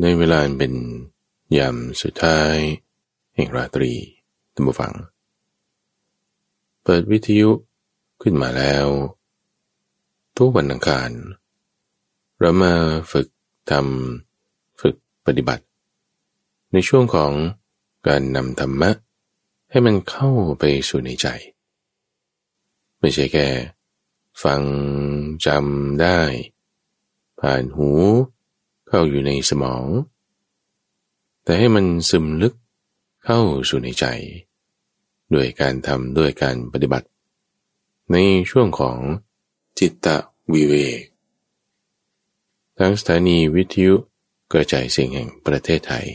ในเวลาเป็นยามสุดท้าย แห่งราตรีตัมบูฟัง เปิดวิทยุขึ้นมาแล้ว ทุกวันอังคาร เรามาฝึกทำฝึกปฏิบัติ ในช่วงของการนำธรรมะ ให้มันเข้าไปสู่ในใจ ไม่ใช่แค่ฟังจำได้ ผ่านหู เข้าอยู่ในสมอง แต่ให้มันซึมลึกเข้าสู่ในใจ ด้วยการทำด้วยการปฏิบัติ ในช่วงของจิตตะวิเวกทั้งสถานีวิทยุกระจายเสียงแห่งประเทศไทย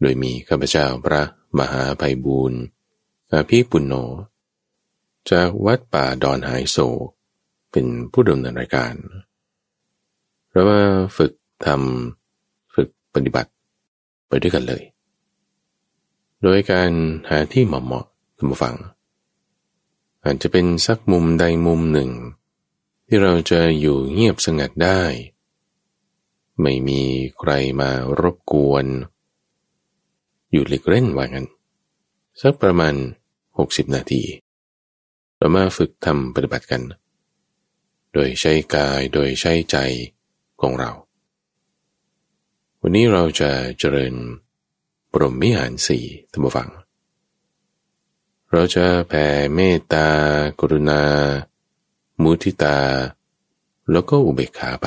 โดยมีข้าพเจ้าพระมหาไพบูรณ์อาภีปุณโญจากวัดป่าดอนหายโศกเป็นผู้ดำเนินรายการ เรามาฝึกทำฝึกปฏิบัติไปด้วยกันเลย โดยการหาที่เหมาะเหมาะท่านผู้ฟัง อาจจะเป็นสักมุมใดมุมหนึ่ง ที่เราจะอยู่เงียบสงัดได้ ไม่มีใครมารบกวน อยู่หลีกเล่นว่างั้นสักประมาณ 60 นาที เรามาฝึกทำปฏิบัติกัน โดยใช้กายโดยใช้ใจ ของเรา วันนี้เราจะเจริญปรมมิหารสี่ธรรมฟัง เราจะแผ่เมตตา กรุณา มุทิตา แล้วก็อุเบกขาไป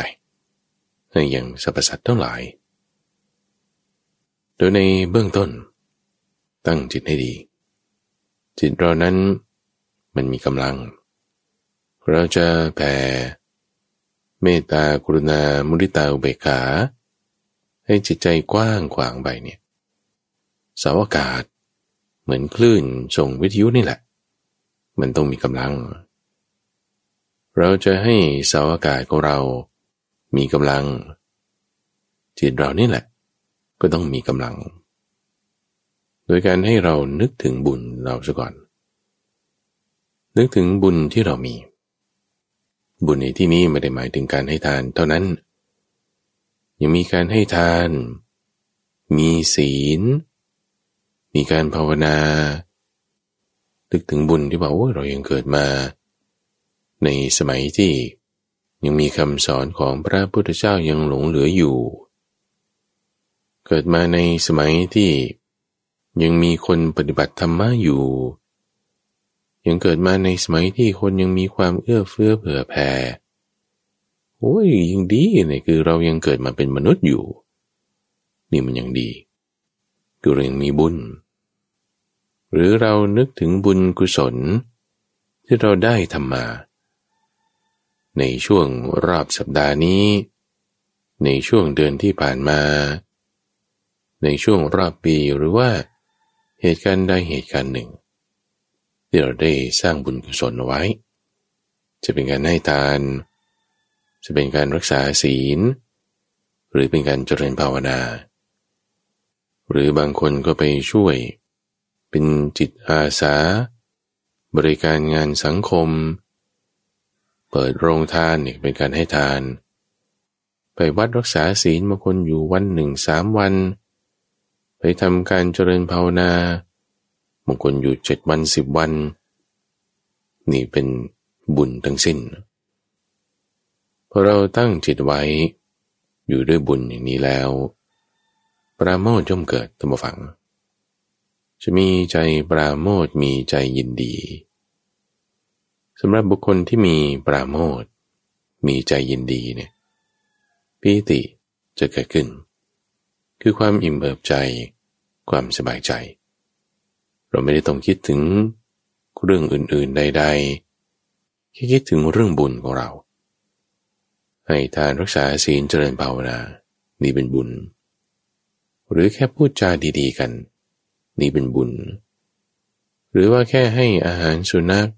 ให้อย่างสรรพสัตว์ทั้งหลาย โดยในเบื้องต้น ตั้งจิตให้ดี จิตเรานั้นมันมีกำลัง เราจะแผ่ เมตตากรุณา มุทิตาอุเบกขา ให้จิตใจกว้างขวางไปเนี่ยสาวอากาศ เหมือนคลื่นส่งวิทยุนี่แหละ มันต้องมีกำลัง เราจะให้สาวอากาศของเรามีกำลัง จิตเรานี่แหละ ก็ต้องมีกำลัง โดยการให้เรานึกถึงบุญเราซะก่อน นึกถึงบุญที่เรามี บุญในที่นี้ไม่ได้หมายถึงการให้ทานเท่านั้น ยังมีการให้ทาน มีศีล มีการภาวนาตึกถึงบุญที่บอกว่าเรายังเกิดมา ในสมัยที่ยังมีคำสอนของพระพุทธเจ้ายังหลงเหลืออยู่ เกิดมาในสมัยที่ยังมีคนปฏิบัติธรรมะอยู่ ยังเกิดมาในสมัยที่คนยังมีความเอื้อเฟื้อเผื่อแผ่โอ้ยยังดีเนี่ยคือเรายังเกิดมาเป็นมนุษย์อยู่ นี่มันยังดีคือเรายังมีบุญ หรือเรานึกถึงบุญกุศล ที่เราได้ทำมา ในช่วงรอบสัปดาห์นี้ ในช่วงเดือนที่ผ่านมา ในช่วงรอบปีหรือว่า เหตุการณ์ใดเหตุการณ์หนึ่ง ที่เราได้สร้างบุญกุศลเอาไว้ จะเป็นการให้ทาน จะเป็นการรักษาศีล หรือเป็นการเจริญภาวนา หรือบางคนก็ไปช่วย เป็นจิตอาสา บริการงานสังคม เปิดโรงทานเนี่เป็นการให้ทาน ไปวัดรักษาศีลบางคนอยู่วันหนึ่งสามวัน ไปทำการเจริญภาวนา บางคนอยู่เจ็ดวันสิบวัน นี่เป็นบุญทั้งสิ้นพอเราตั้งจิตไว้ อยู่ด้วยบุญอย่างนี้แล้ว ปราโมทย่อมเกิดตัมฝัง จะมีใจปราโมทมีใจยินดีสำหรับบุคคลที่มีปราโมทมีใจยินดีเนี่ยปีติจะเกิดขึ้น คือความอิ่มเอิบใจ ความสบายใจ เราไม่ได้ต้องคิดถึงเรื่องอื่นๆใดๆแค่คิดถึงเรื่องบุญของเรา ให้ทานรักษาศีลเจริญภาวนานี่เป็นบุญ หรือแค่พูดจาดีๆกัน นี่เป็นบุญ หรือว่าแค่ให้อาหารสุนัข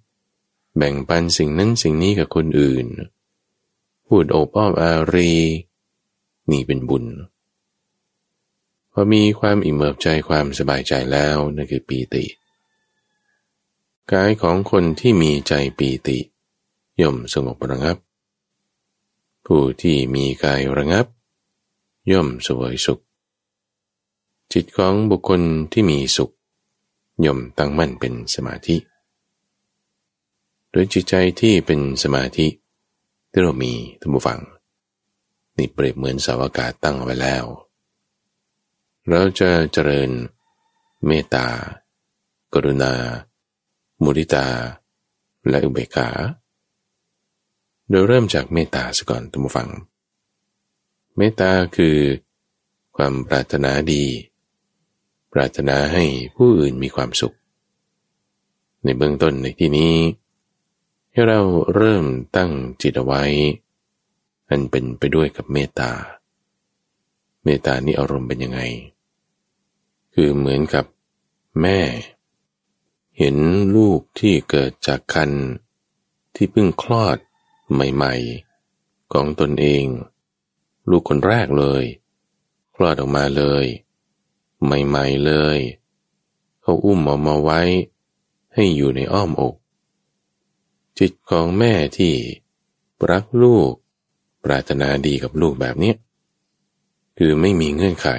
แบ่งปันสิ่งนั้นสิ่งนี้กับคนอื่น พูดโอป้อมอารี นี่เป็นบุญพ อมีความอิ่มเอิบใจความสบายใจแล้วนั่นคือปีติ กายของคนที่มีใจปีติ ย่อมสงบระงับ ผู้ที่มีกายระงับ ย่อมสวยสุข จิตของบุคคลที่มีสุข ย่อมตั้งมั่นเป็นสมาธิโดยจิตใจที่เป็นสมาธิที่เรามีท่านผู้ฟัง นี่เปรียบเหมือนสาวากาศตั้งไว้แล้ว เราจะเจริญ เมตตา กรุณา มุริตา และอุเบกขา โดยเริ่มจากเมตตาสก่อนท่านผู้ฟัง เมตตาคือ ความปรารถนาดี ปรารถนาให้ผู้อื่นมีความสุข ในเบื้องต้นในที่นี้ ให้เราเริ่มตั้งจิตเอาไว้ อันเป็นไปด้วยกับเมตตาเมตตานี่อารมณ์เป็นยังไง คือเหมือนกับแม่ เห็นลูกที่เกิดจากคันที่เพิ่งคลอดใหม่ๆ ของตนเอง ลูกคนแรกเลย คลอดออกมาเลย ใหม่ๆเลย เขาอุ้มออกมาไว้ ให้อยู่ในอ้อมอก จิตของแม่ที่รักลูก ปรารถนาดีกับลูกแบบนี้ คือไม่มีเงื่อนไข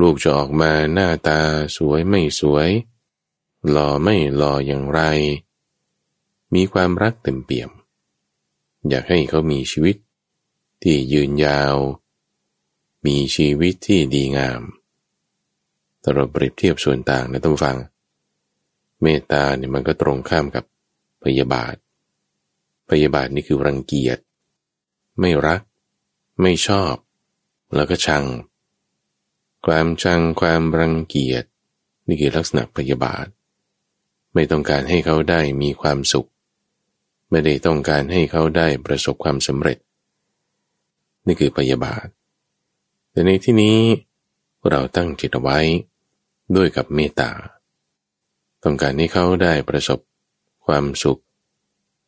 ลูกจะออกมาหน้าตาสวยไม่สวย หล่อไม่หล่ออย่างไร มีความรักเต็มเปี่ยม อยากให้เขามีชีวิตที่ยืนยาว มีชีวิตที่ดีงามตลอดเปรียบเทียบส่วนต่างนะต้องฟัง เมตตาเนี่ยมันก็ตรงข้ามกับพยาบาท พยาบาทนี่คือรังเกียจ ไม่รัก ไม่ชอบ แล้วก็ชัง ความชังความรังเกียจนี่คือลักษณะพยาบาท ไม่ต้องการให้เขาได้มีความสุข ไม่ได้ต้องการให้เขาได้ประสบความสำเร็จ นี่คือพยาบาท แต่ในที่นี้เราตั้งจิตเอาไว้ด้วยกับเมตตา ต้องการให้เขาได้ประสบความสุข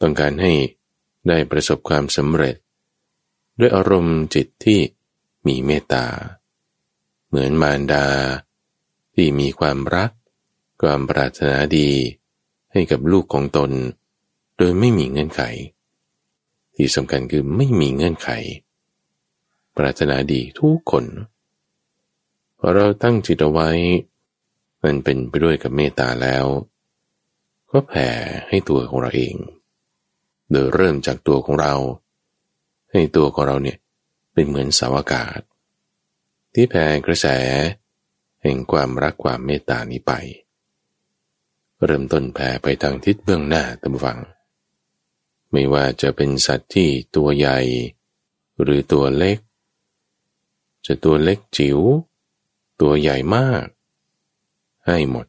ต้องการให้ได้ประสบความสำเร็จ ด้วยอารมณ์จิตที่มีเมตตา เหมือนมารดา ที่มีความรัก ความปรารถนาดี ให้กับลูกของตน โดยไม่มีเงื่อนไข ที่สำคัญคือไม่มีเงื่อนไข ปรารถนาดีทุกคนพอเราตั้งจิตเอาไว้ มันเป็นไปด้วยกับเมตตาแล้ว ก็แผ่ให้ตัวของเราเอง โดยเริ่มจากตัวของเรา ให้ตัวของเราเนี่ยเป็นเหมือนสาวากาศ ที่แผ่กระแส แห่งความรักความเมตตานี้ไป เริ่มต้นแผ่ไปทางทิศเบื้องหน้าตำฟัง ไม่ว่าจะเป็นสัตว์ที่ตัวใหญ่ หรือตัวเล็ก จะตัวเล็กจิ๋ว ตัวใหญ่มาก ให้หมด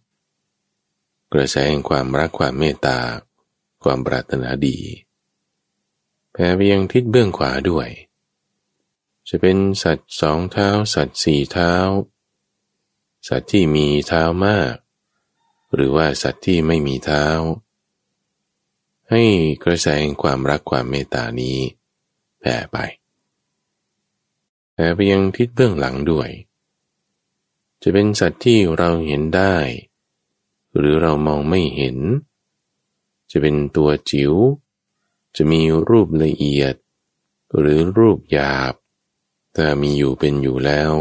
กระแสแห่งความรักความเมตตา ความปรารถนาดีแผ่ไปยังทิศเบื้องขวาด้วย จะเป็นสัตว์สองเท้า สัตว์สี่เท้า สัตว์ที่มีเท้ามาก หรือว่าสัตว์ที่ไม่มีเท้า ให้กระแสแห่งความรักความเมตตานี้แผ่ไปแผ่ไปยังทิศเบื้องหลังด้วย จะเป็นสัตว์ที่เราเห็นได้ หรือเรามองไม่เห็น จะเป็นตัวจิ๋ว จะมีรูปละเอียด หรือรูปหยาบ ถ้ามีอยู่เป็นอยู่แล้ว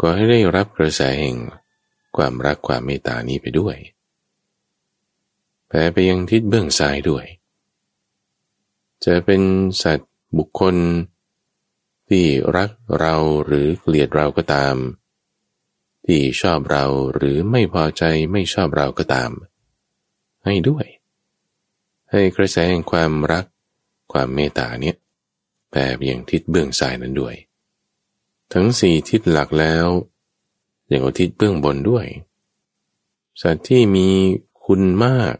ก็ให้ได้รับกระแสแห่งความรักความเมตตานี้ไปด้วยแผ่ไปยังทิศเบื้องซ้ายด้วย จะเป็นสัตว์บุคคล ที่รักเราหรือเกลียดเราก็ตาม ที่ชอบเราหรือไม่พอใจไม่ชอบเราก็ตาม ให้ด้วย ให้กระแสแห่งความรักความเมตตาเนี่ย แผ่ไปยังทิศเบื้องซ้ายนั้นด้วย ทั้งสี่ทิศหลักแล้วยังเอาทิศเบื้องบนด้วย สัตว์ที่มีคุณมาก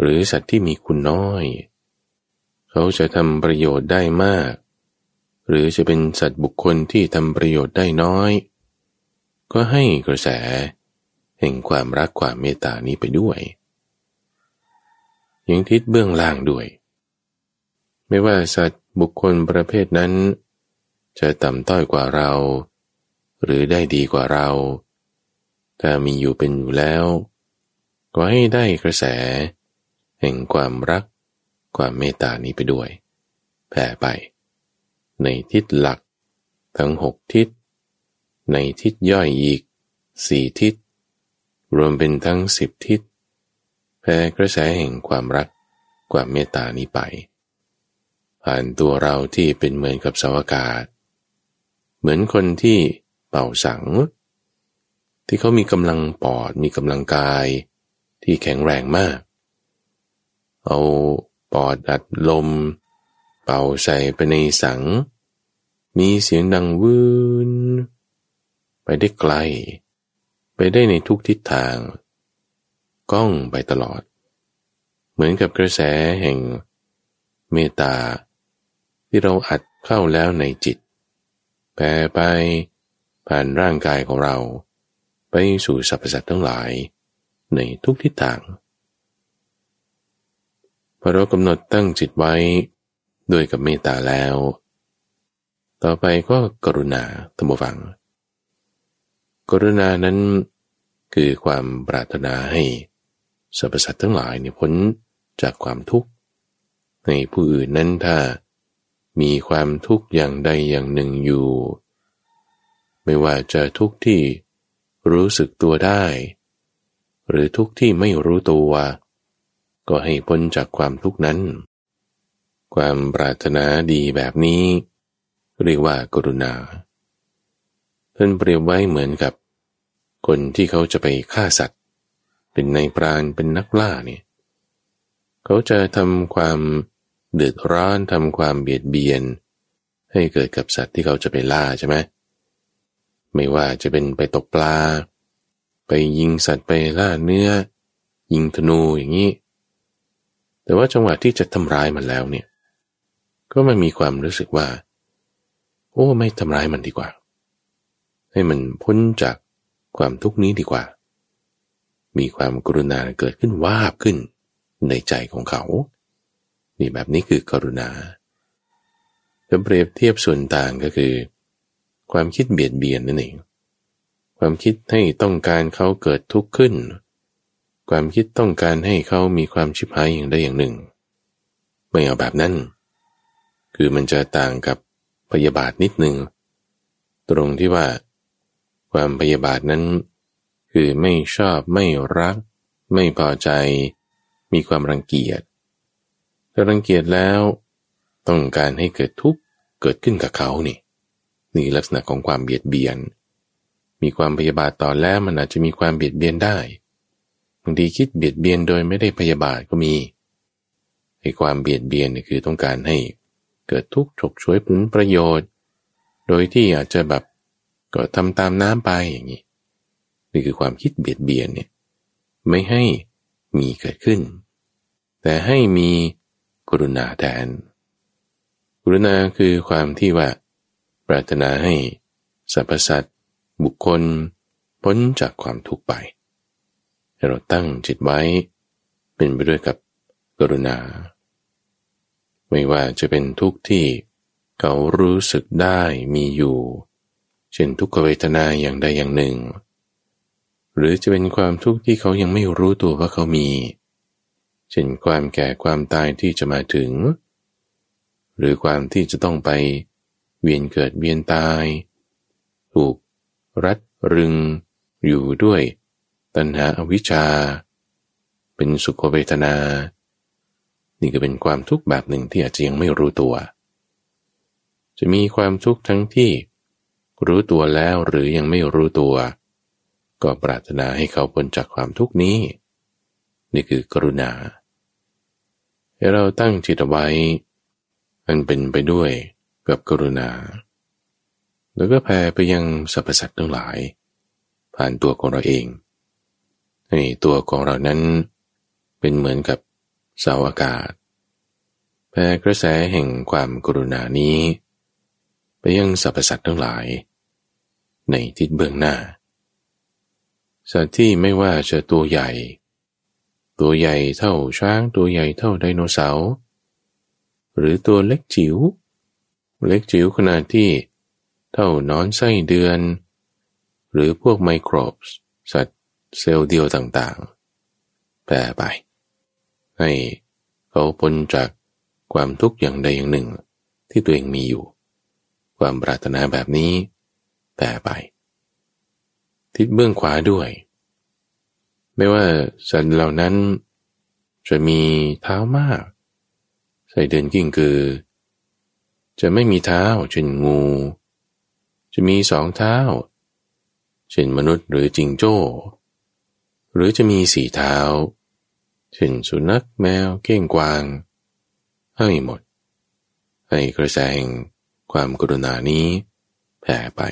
หรือสัตว์ที่มีคุณน้อย เขาจะทำประโยชน์ได้มาก หรือจะเป็นสัตว์บุคคลที่ทำประโยชน์ได้น้อย ก็ให้กระแสแห่งความรักความเมตตานี้ไปด้วยยังทิศเบื้องล่างด้วย ไม่ว่าสัตว์ บุคคลประเภทนั้น จะต่ำต้อยกว่าเรา หรือได้ดีกว่าเรา ถ้ามีอยู่เป็นอยู่แล้ว ก็ให้ได้กระแส แห่งความรัก ความเมตตานี้ไปด้วยแผ่ไป ในทิศหลัก ทั้งหกทิศ ในทิศย่อยอีกสี่ทิศ รวมเป็นทั้งสิบทิศแผ่กระแสแห่งความรัก ความเมตตานี้ไป ผ่านตัวเราที่เป็นเหมือนกับสาวากาศ เหมือนคนที่เป่าสัง ที่เขามีกำลังปอดมีกำลังกาย ที่แข็งแรงมาก เอาปอดอัดลม เป่าใส่ไปในสัง มีเสียงดังวืนไปได้ไกล ไปได้ในทุกทิศทาง ก้องไปตลอด เหมือนกับกระแสแห่งเมตตา ที่เราอัดเข้าแล้วในจิตแผ่ไปผ่านร่างกายของเรา ไปสู่สรรพสัตว์ทั้งหลาย ในทุกทิศทางพอเรากำหนดตั้งจิตไว้ด้วยกับเมตตาแล้ว ต่อไปก็กรุณาตัมฟัง กรุณานั้นคือความปรารถนาให้สรรพสัตว์ทั้งหลายเนี่ยพ้นจากความทุกข์ ในผู้อื่นนั้นถ้า มีความทุกข์อย่างใดอย่างหนึ่งอยู่ ไม่ว่าจะทุกข์ที่รู้สึกตัวได้ หรือทุกข์ที่ไม่รู้ตัว ก็ให้พ้นจากความทุกข์นั้น ความปรารถนาดีแบบนี้ เรียกว่ากรุณาท่านเปรียบไว้เหมือนกับ คนที่เขาจะไปฆ่าสัตว์ เป็นในปราณเป็นนักล่าเนี่ยเขาจะทำความ เดือดร้อนทำความเบียดเบียน ให้เกิดกับสัตว์ที่เขาจะไปล่าใช่ไหมไม่ว่าจะเป็นไปตกปลา ไปยิงสัตว์ไปล่าเนื้อ ยิงธนูอย่างนี้ แต่ว่าจังหวะที่จะทำร้ายมันแล้วเนี่ย ก็มันมีความรู้สึกว่า โอ้ไม่ทำร้ายมันดีกว่า ให้มันพ้นจากความทุกข์นี้ดีกว่า มีความกรุณาเกิดขึ้นวาบขึ้นในใจของเขา นี่แบบนี้คือกรุณาจะเปรียบเทียบส่วนต่างก็คือ ความคิดเบียดเบียนนั่นเองความคิดให้ต้องการเขาเกิดทุกข์ขึ้น ความคิดต้องการให้เขามีความชิบหายอย่างใดอย่างหนึ่ง ไม่เอาแบบนั้น คือมันจะต่างกับพยาบาทนิดหนึ่งตรงที่ว่า ความพยาบาทนั้น คือไม่ชอบไม่รัก ไม่พอใจ มีความรังเกียจ ถ้ารังเกียจแล้ว ต้องการให้เกิดทุกข์เกิดขึ้นกับเขานี่นี่ลักษณะของความเบียดเบียน มีความพยาบาทต่อแล้วมันอาจจะมีความเบียดเบียนได้บางทีคิดเบียดเบียนโดยไม่ได้พยาบาทก็มีไอ้ความเบียดเบียนนี่คือต้องการให้เกิดทุกข์ฉกฉวยผลประโยชน์ โดยที่อาจจะแบบก็ทำตามน้ำไปอย่างนี้นี่คือความคิดเบียดเบียนเนี่ยไม่ให้มีเกิดขึ้น แต่ให้มี กรุณาแทน กรุณาคือความที่ว่า ปรารถนาให้สรรพสัตว์บุคคล พ้นจากความทุกข์ไปให้เราตั้งจิตไว้ เป็นไปด้วยกับกรุณา ไม่ว่าจะเป็นทุกข์ที่เขารู้สึกได้มีอยู่ เช่นทุกขเวทนาอย่างใดอย่างหนึ่ง หรือจะเป็นความทุกข์ที่เขายังไม่รู้ตัวว่าเขามีเเช่นความแก่ความตายที่จะมาถึง หรือความที่จะต้องไปเวียนเกิดเวียนตาย ถูกรัดรึงอยู่ด้วยตัณหาอวิชชา เป็นสุขเวทนา นี่ก็เป็นความทุกข์แบบหนึ่งที่อาจจะยังไม่รู้ตัว จะมีความทุกข์ทั้งที่รู้ตัวแล้วหรือยังไม่รู้ตัว ก็ปรารถนาให้เขาพ้นจากความทุกข์นี้ นี่คือกรุณา ให้เราตั้งจิตไว้อันเป็นไปด้วยกับกรุณา แล้วก็แผ่ไปยังสรรพสัตว์ทั้งหลาย ผ่านตัวของเราเองให้ตัวของเรานั้นเป็นเหมือนกับเสาอากาศแผ่กระแสแห่งความกรุณานี้ ไปยังสรรพสัตว์ทั้งหลาย ในทิศเบื้องหน้าสัตว์ที่ไม่ว่าจะตัวใหญ่ ตัวใหญ่เท่าช้าง ตัวใหญ่เท่าไดโนเสาร์หรือตัวเล็กจิ๋วเล็กจิ๋วขนาดที่ เท่านอนไส้เดือน หรือพวกไมโครบสสัตว์เซลล์เดียวต่างๆ แปรไป ให้เขาพ้นจากความทุกข์อย่างใดอย่างหนึ่ง ที่ตัวเองมีอยู่ ความปรารถนาแบบนี้แผ่ไป ทิศเบื้องขวาด้วย ไม่ว่าสัตว์เหล่านั้น จะมีเท้ามาก ใส่เดินกิ่งคือ จะไม่มีเท้าเช่นงู จะมีสองเท้า เช่นมนุษย์หรือจิงโจ้ หรือจะมีสี่เท้า เช่นสุนัขแมวเก้งกวาง ให้หมด ให้กระแสงความกรุณานี้แผ่ไป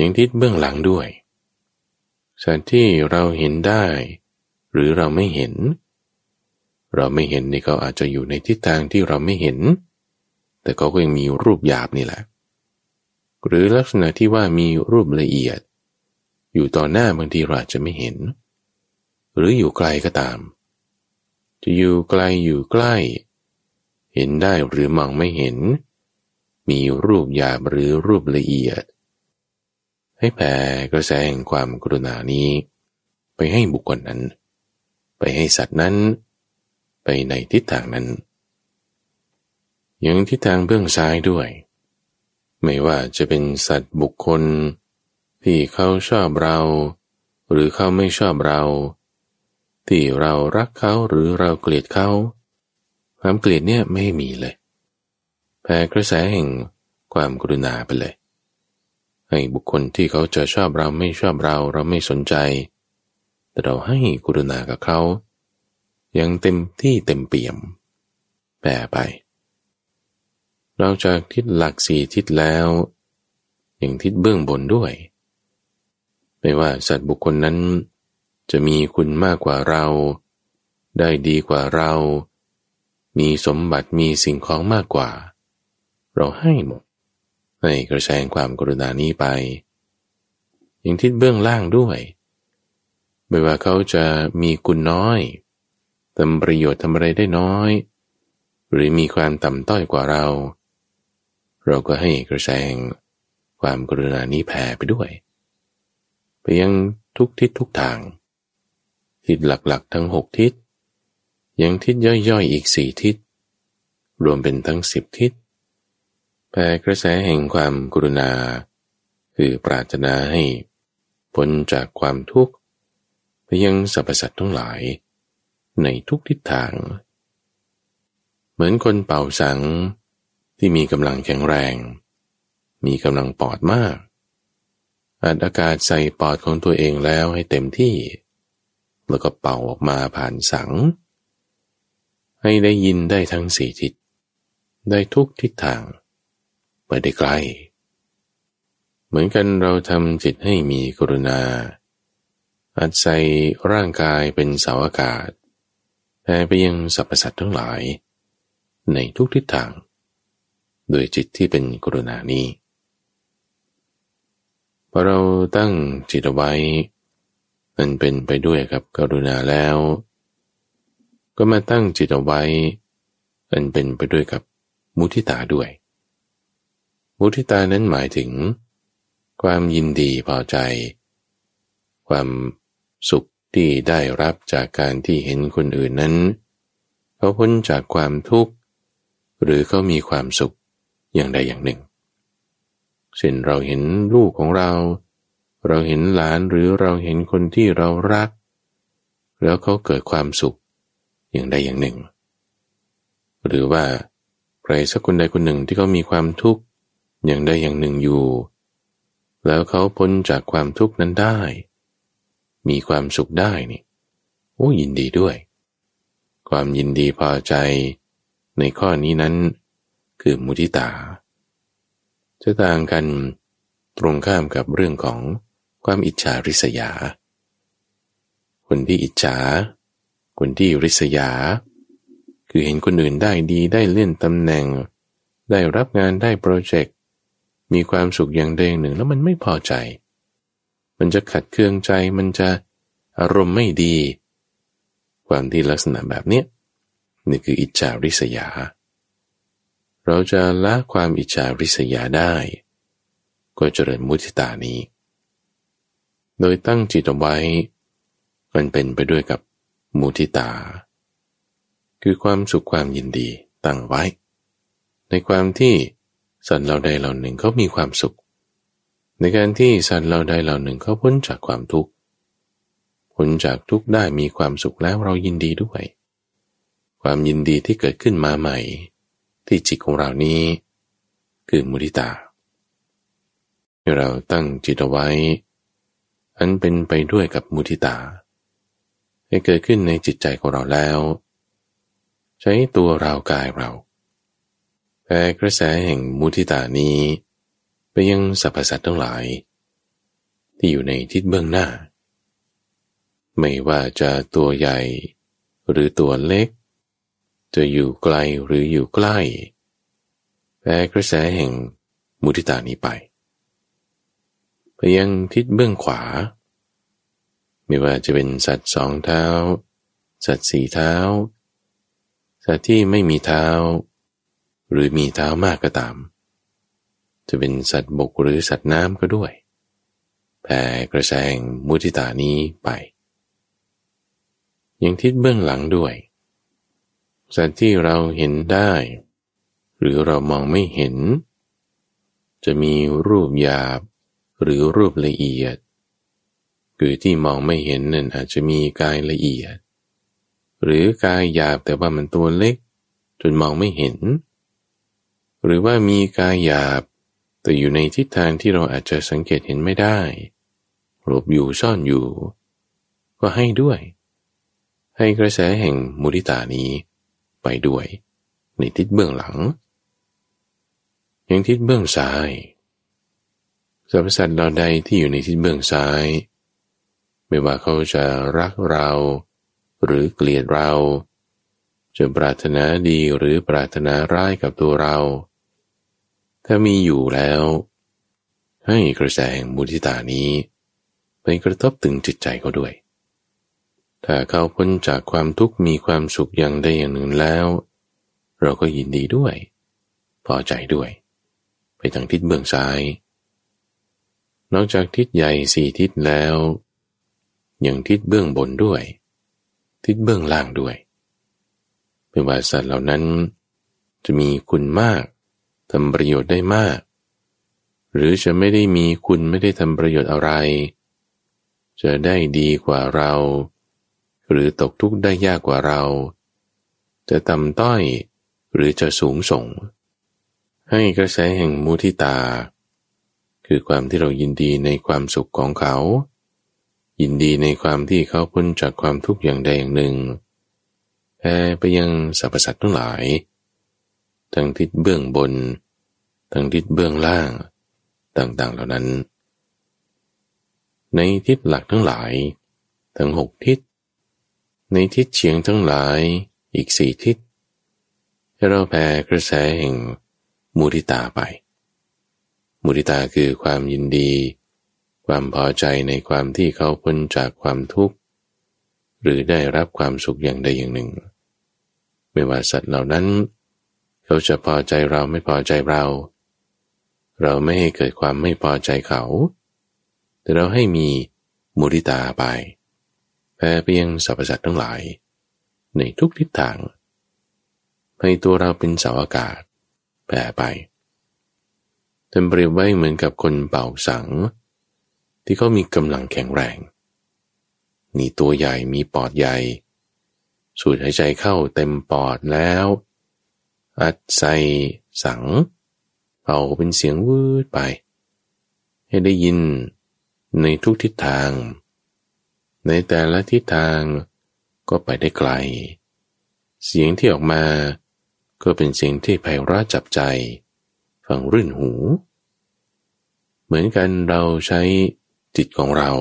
ยังทิศเบื้องหลังด้วย สัตว์ที่เราเห็นได้ หรือเราไม่เห็น เราไม่เห็นนี่เขาอาจจะอยู่ในทิศทางที่เราไม่เห็น แต่เขาก็ยังมีรูปหยาบนี่แหละ หรือลักษณะที่ว่ามีรูปละเอียด อยู่ต่อหน้าบางทีเราอาจจะไม่เห็น หรืออยู่ไกลก็ตาม จะอยู่ไกลอยู่ใกล้ เห็นได้หรือมองไม่เห็น มีรูปหยาบหรือรูปละเอียด ให้แผ่กระแสแห่งความกรุณานี้ ไปให้บุคคลนั้น ไปให้สัตว์นั้น ไปในทิศทางนั้นอย่างทิศทางเบื้องซ้ายด้วย ไม่ว่าจะเป็นสัตว์บุคคล ที่เขาชอบเรา หรือเขาไม่ชอบเรา ที่เรารักเขาหรือเราเกลียดเขาความเกลียดเนี่ยไม่มีเลยแผ่กระแสแห่งความกรุณาไปเลย ให้บุคคลที่เขาจะชอบเราไม่ชอบเราเราไม่สนใจ แต่เราให้กรุณากับเขาอย่างเต็มที่เต็มเปี่ยม แปรไปเราจากทิศหลักสี่ทิศแล้วอย่างทิศเบื้องบนด้วย ไม่ว่าสัตว์บุคคลนั้น จะมีคุณมากกว่าเรา ได้ดีกว่าเรา มีสมบัติมีสิ่งของมากกว่า เราให้หมด ให้กระแสความกรุณานี้ไป อย่างทิศเบื้องล่างด้วย ไม่ว่าเขาจะมีกุณน้อยทำประโยชน์ทำอะไรได้น้อย หรือมีความต่ำต้อยกว่าเรา เราก็ให้กระแสความกรุณานี้แผ่ไปด้วย ไปยังทุกทิศทุกทาง ทิศหลักๆ ทั้งหกทิศ ยังทิศย่อยๆ อีกสี่ทิศ รวมเป็นทั้งสิบทิศ แผ่กระแสแห่งความกรุณา คือปรารถนาให้พ้นจากความทุกข์ ไปยังสรรพสัตว์ทั้งหลาย ในทุกทิศทาง เหมือนคนเป่าสังที่มีกำลังแข็งแรง มีกำลังปอดมากอัดอากาศใส่ปอดของตัวเองแล้วให้เต็มที่ แล้วก็เป่าออกมาผ่านสัง ให้ได้ยินได้ทั้งสี่ทิศ ได้ทุกทิศทาง ไปได้ไกลเหมือนกันเราทำจิตให้มีกรุณาอัดใส่ร่างกายเป็นเสาอากาศแผ่ไปยังสรรพสัตว์ทั้งหลาย ในทุกทิศทาง โดยจิตที่เป็นกรุณานี้พอเราตั้งจิตไว้ มันเป็นไปด้วยกับกรุณาแล้ว ก็มาตั้งจิตเอาไว้อันเป็นไปด้วยกับมุทิตาด้วย มุทิตานั้นหมายถึง ความยินดีพอใจ ความสุขที่ได้รับจากการที่เห็นคนอื่นนั้น เขาพ้นจากความทุกข์ หรือเขามีความสุขอย่างใดอย่างหนึ่งเช่นเราเห็นลูกของเรา เราเห็นหลานหรือเราเห็นคนที่เรารัก แล้วเขาเกิดความสุขอย่างใดอย่างหนึ่ง หรือว่าใครสักคนใดคนหนึ่งที่เขามีความทุกข์ อย่างใดอย่างหนึ่งอยู่ แล้วเขาพ้นจากความทุกข์นั้นได้ มีความสุขได้นี่โอ้ยินดีด้วย ความยินดีพอใจ ในข้อนี้นั้น คือมุทิตา จะต่างกันตรงข้ามกับเรื่องของความอิจฉาริษยา คนที่อิจฉา คนที่ริษยา คือเห็นคนอื่นได้ดีได้เลื่อนตำแหน่ง ได้รับงานได้โปรเจกต์ มีความสุขอย่างใดอย่างหนึ่ง แล้วมันไม่พอใจ มันจะขัดเคืองใจมันจะอารมณ์ไม่ดี ความที่ลักษณะแบบนี้นี่คืออิจฉาริษยา เราจะละความอิจฉาริษยาได้ ก็เจริญมุทิตานี้ โดยตั้งจิตเอาไว้ มันเป็นไปด้วยกับมุทิตา คือความสุขความยินดีตั้งไว้ ในความที่ สัตว์เราใดเหล่าหนึ่งเขามีความสุข ในการที่สัตว์เราใดเหล่าหนึ่งเขาพ้นจากความทุกข์พ้นจากทุกข์ได้มีความสุขแล้วเรายินดีด้วย ความยินดีที่เกิดขึ้นมาใหม่ ที่จิตของเรานี้ คือมุทิตาเราตั้งจิตเอาไว้ อันเป็นไปด้วยกับมุทิตาให้เกิดขึ้นในจิตใจของเราแล้ว ใช้ตัวเรากายเรา แผ่กระแสแห่งมุทิตานี้ ไปยังสรรพสัตว์ทั้งหลาย ที่อยู่ในทิศเบื้องหน้า ไม่ว่าจะตัวใหญ่หรือตัวเล็ก จะอยู่ไกลหรืออยู่ใกล้แผ่กระแสแห่งมุทิตานี้ไป ไปยังทิศเบื้องขวา ไม่ว่าจะเป็นสัตว์สองเท้า สัตว์สี่เท้า สัตว์ที่ไม่มีเท้า หรือมีเท้ามากก็ตาม จะเป็นสัตว์บกหรือสัตว์น้ำก็ด้วยแผ่กระแสงมุทิตานี้ไป ยังทิศเบื้องหลังด้วย สัตว์ที่เราเห็นได้ หรือเรามองไม่เห็น จะมีรูปหยาบหรือรูปละเอียด คือที่มองไม่เห็นนั่นอาจจะมีกายละเอียด หรือกายหยาบแต่ว่ามันตัวเล็ก จนมองไม่เห็น หรือว่ามีกายหยาบ แต่อยู่ในทิศทางที่เราอาจจะสังเกตเห็นไม่ได้หลบอยู่ซ่อนอยู่ ก็ให้ด้วย ให้กระแสแห่งมุริตานี้ไปด้วย ในทิศเบื้องหลังอย่างทิศเบื้องซ้ายสรรพสัตว์เราใดที่อยู่ในทิศเบื้องซ้าย ไม่ว่าเขาจะรักเรา หรือเกลียดเรา จะปรารถนาดีหรือปรารถนาร้ายกับตัวเรา ถ้ามีอยู่แล้ว ให้กระแสแห่งมุทิตานี้ไปกระทบถึงจิตใจเขาด้วย ถ้าเขาพ้นจากความทุกข์มีความสุขอย่างใดอย่างหนึ่งแล้ว เราก็ยินดีด้วย พอใจด้วย ไปทางทิศเบื้องซ้าย นอกจากทิศใหญ่สี่ทิศแล้วยังทิศเบื้องบนด้วย ทิศเบื้องล่างด้วยเป็นว่าสัตว์เหล่านั้น จะมีคุณมาก ทำประโยชน์ได้มาก หรือจะไม่ได้มีคุณไม่ได้ทำประโยชน์อะไร จะได้ดีกว่าเรา หรือตกทุกข์ได้ยากกว่าเรา จะต่ำต้อยหรือจะสูงส่ง ให้กระแสแห่งมุทิตา คือความที่เรายินดีในความสุขของเขา ยินดีในความที่เขาพ้นจากความทุกข์อย่างใดอย่างหนึ่งแผ่ไปยังสรรพสัตว์ทั้งหลาย ทั้งทิศเบื้องบน ทั้งทิศเบื้องล่าง ต่างๆเหล่านั้น ในทิศหลักทั้งหลาย ทั้งหกทิศ ในทิศเฉียงทั้งหลายอีกสี่ทิศให้เราแผ่กระแสแห่งมูทิตาไป มุทิตาคือความยินดี ความพอใจในความที่เขาพ้นจากความทุกข์ หรือได้รับความสุขอย่างใดอย่างหนึ่ง ไม่ว่าสัตว์เหล่านั้นเขาจะพอใจเราไม่พอใจเรา เราไม่ให้เกิดความไม่พอใจเขา แต่เราให้มีมุทิตาไปแผ่ไปยังสรรพสัตว์ทั้งหลาย ในทุกทิศทาง ให้ตัวเราเป็นเสาอากาศแผ่ไปท่านเปรียบไว้เหมือนกับคนเป่าสัง ที่เขามีกำลังแข็งแรง มีตัวใหญ่มีปอดใหญ่ สูดหายใจเข้าเต็มปอดแล้ว อัดใส่สังเป่าเป็นเสียงวืดไป ให้ได้ยินในทุกทิศทาง ในแต่ละทิศทางก็ไปได้ไกล เสียงที่ออกมา ก็เป็นเสียงที่ไพเราะจับใจ ฟังรื่นหู เหมือนกันเราใช้จิตของเรา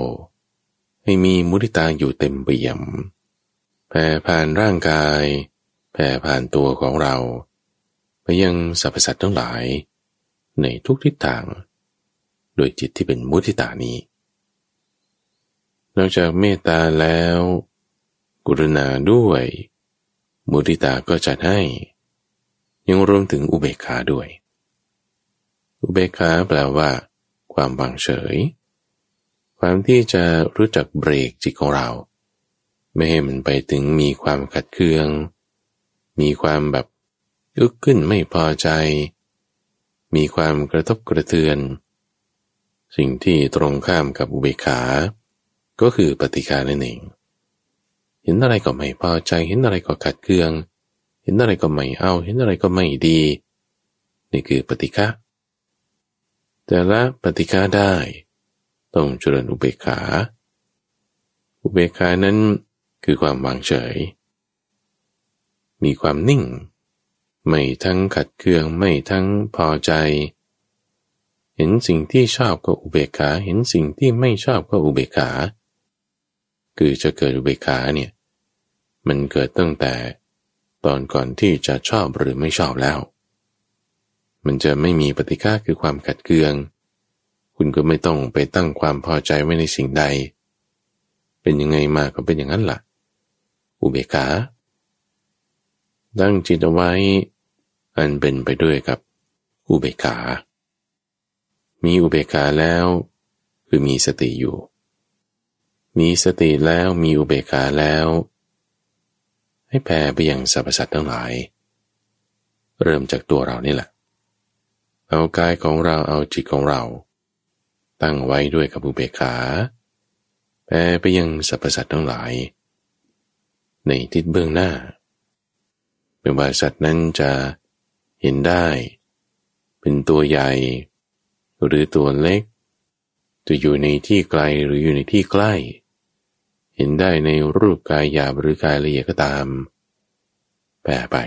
ให้มีมุทิตาอยู่เต็มเปี่ยมแผ่ผ่านร่างกาย แผ่ผ่านตัวของเรา ยังสรรพสัตว์ทั้งหลาย ในทุกทิศทาง โดยจิตที่เป็นมุทิตานี้ นอกจากเมตตาแล้ว กุรุณาด้วย มุทิตาก็จัดให้ ยังรวมถึงอุเบกขาด้วย อุเบกขาแปลว่า ความวางเฉย ความที่จะรู้จักเบรกจิตของเรา ไม่ให้มันไปถึงมีความขัดเคือง มีความแบบ อึกขึ้นไม่พอใจ มีความกระทบกระเทือน สิ่งที่ตรงข้ามกับอุเบกขา ก็คือปฏิฆานั่นเองเห็นอะไรก็ไม่พอใจ เห็นอะไรก็ขัดเคือง เห็นอะไรก็ไม่เอา เห็นอะไรก็ไม่ดี นี่คือปฏิฆาแต่ละปฏิฆาได้ต้องเจริญอุเบกขา อุเบกขานั้นคือความวางเฉย มีความนิ่ง ไม่ทั้งขัดเคืองไม่ทั้งพอใจ เห็นสิ่งที่ชอบก็อุเบกขา เห็นสิ่งที่ไม่ชอบก็อุเบกขา คือจะเกิดอุเบกขาเนี่ย มันเกิดตั้งแต่ตอนก่อนที่จะชอบหรือไม่ชอบแล้ว มันจะไม่มีปฏิฆาคือความขัดเคือง คุณก็ไม่ต้องไปตั้งความพอใจไว้ในสิ่งใด เป็นยังไงมาก็เป็นอย่างนั้นละ่ะ อุเบกขา ตั้งจิตเอาไว้ อันเป็นไปด้วยกับอุเบกขา มีอุเบกขาแล้ว คือมีสติอยู่ มีสติแล้วมีอุเบกขาแล้ว ให้แผ่ไปยังสรรพสัตว์ทั้งหลาย เริ่มจากตัวเรานี่แหละ เอากายของเราเอาจิตของเรา ตั้งไว้ด้วยกับอุเบกขาแปไปยังสรรพสัตว์ทั้งหลาย ในทิศเบื้องหน้า เป็นว่าสัตว์นั้นจะเห็นได้ เป็นตัวใหญ่ หรือตัวเล็ก จะอยู่ในที่ไกลหรืออยู่ในที่ใกล้ เห็นได้ในรูปกายหยาบหรือกายละเอียดก็ตาม แปรไป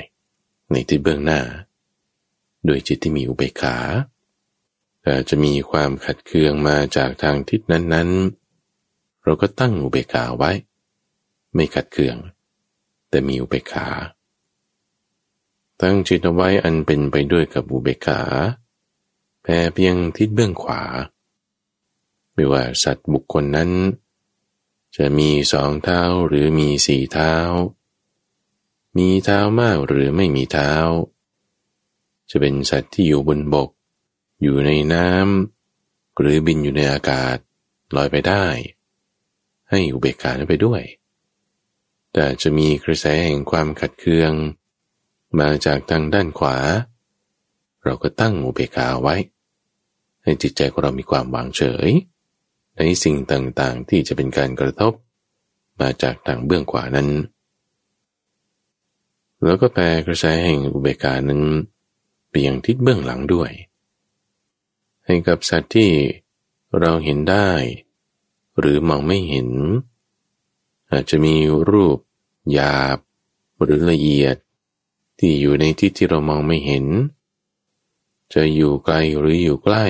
ในทิศเบื้องหน้า โดยจิตที่มีอุเบกขา แต่จะมีความขัดเคืองมาจากทางทิศนั้นๆ เราก็ตั้งอุเบกขาไว้ ไม่ขัดเคือง แต่มีอุเบกขา ตั้งจิตเอาไว้อันเป็นไปด้วยกับอุเบกขาแผ่เพียงทิศเบื้องขวา ไม่ว่าสัตว์บุคคลนั้น จะมีสองเท้าหรือมีสี่เท้า มีเท้ามากหรือไม่มีเท้า จะเป็นสัตว์ที่อยู่บนบก อยู่ในน้ำหรือบินอยู่ในอากาศลอยไปได้ ให้อุเบกขาไปด้วย แต่จะมีกระแสแห่งความขัดเคือง มาจากทางด้านขวา เราก็ตั้งอุเบกขาไว้ ให้จิตใจของเรามีความวางเฉย ในสิ่งต่างๆที่จะเป็นการกระทบ มาจากทางเบื้องขวานั้น แล้วก็แปลกระแสแห่งอุเบกขานั้นไปยังทิศเบื้องหลังด้วย ให้กับสัตว์ที่เราเห็นได้ หรือมองไม่เห็น อาจจะมีรูปหยาบ หรือละเอียด ที่อยู่ในที่ที่เรามองไม่เห็น จะอยู่ไกลหรืออยู่ใกล้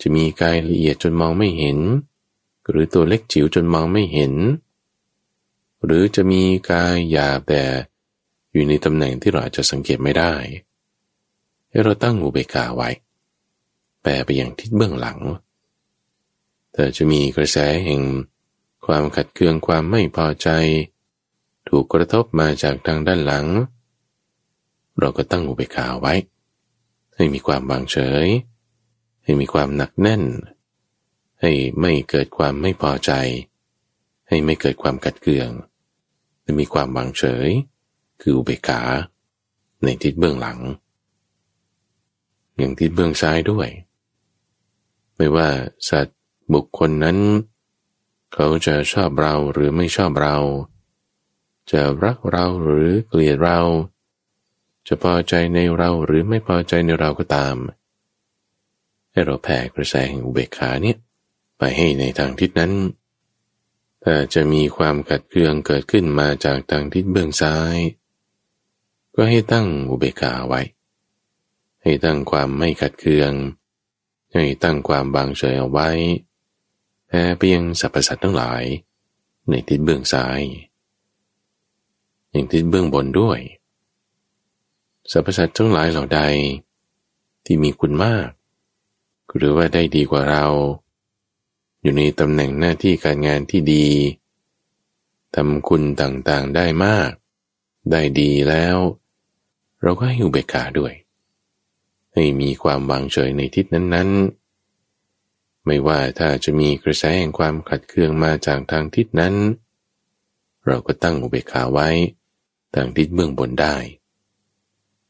จะมีกายละเอียดจนมองไม่เห็น หรือตัวเล็กจิ๋วจนมองไม่เห็น หรือจะมีกายหยาบแต่อยู่ในตำแหน่งที่เราอาจจะสังเกตไม่ได้ ให้เราตั้งอุเบกขาไว้ แปรไปอย่างทิศเบื้องหลังแต่จะมีกระแสแห่งความขัดเคืองความไม่พอใจ ถูกกระทบมาจากทางด้านหลัง เราก็ตั้งอุเบกขาไว้ ให้มีความบางเฉย ให้มีความหนักแน่น ให้ไม่เกิดความไม่พอใจ ให้ไม่เกิดความกัดเกืองและมีความบางเฉย คืออุเบกขา ในทิศเบื้องหลัง อย่างทิศเบื้องซ้ายด้วย ไม่ว่าสัตว์บุคคลนั้น เขาจะชอบเราหรือไม่ชอบเรา จะรักเราหรือเกลียดเรา จะพอใจในเราหรือไม่พอใจในเราก็ตาม ให้เราแผ่กระแสแห่งอุเบกขาเนี่ยไปให้ในทางทิศนั้น ถ้าจะมีความขัดเคืองเกิดขึ้นมาจากทางทิศเบื้องซ้าย ก็ให้ตั้งอุเบกขาไว้ ให้ตั้งความไม่ขัดเคือง ให้ตั้งความบางเฉยเอาไว้แผ่เพียงสรรพสัตว์ทั้งหลาย ในทิศเบื้องซ้ายอย่างทิศเบื้องบนด้วย สรรพสัตว์ทั้งหลายเหล่าใด ที่มีคุณมาก หรือว่าได้ดีกว่าเรา อยู่ในตำแหน่งหน้าที่การงานที่ดีทำคุณต่างๆได้มาก ได้ดีแล้ว เราก็ให้อุเบกขาด้วย ให้มีความวางเฉยในทิศนั้น ๆ ไม่ว่าถ้าจะมีกระแสแห่งความขัดเคืองมาจากทางทิศนั้น เราก็ตั้งอุเบกขาไว้ทางทิศเบื้องบนได้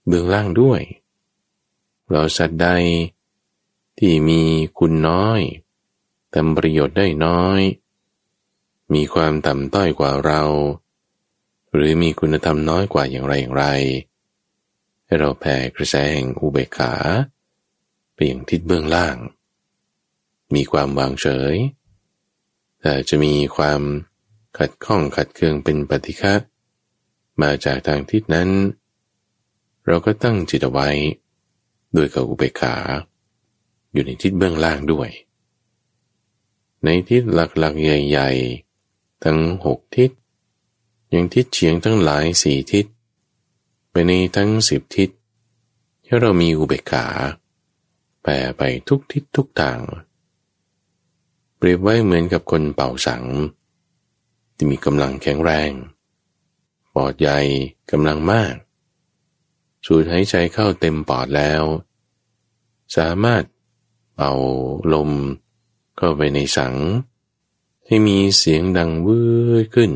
เบื้องล่างด้วย เราสัตว์ใดที่มีคุณน้อยทำประโยชน์ได้น้อย มีความต่ำต้อยกว่าเรา หรือมีคุณธรรมน้อยกว่าอย่างไรอย่างไร ให้เราแผ่กระแสแห่งอุเบกขาไปอย่างทิศเบื้องล่าง มีความวางเฉย แต่จะมีความขัดข้องขัดเคืองเป็นปฏิฆะมาจากทางทิศนั้นเเราก็ตั้งจิตไว้ด้วยกับอุเบกขา อยู่ในทิศเบื้องล่างด้วย ในทิศหลักๆใหญ่ๆ ทั้งหกทิศอย่างทิศเฉียงทั้งหลายสี่ทิศ ไปในทั้งสิบทิศที่เรามีอุเบกขาแผ่ไปทุกทิศทุกทาง เปรียบไว้เหมือนกับคนเป่าสัง ที่มีกำลังแข็งแรง ปอดใหญ่กำลังมาก สูดหายใจเข้าเต็มปอดแล้ว สามารถเป่าลมเข้าไปในสัง ให้มีเสียงดังวืดขึ้น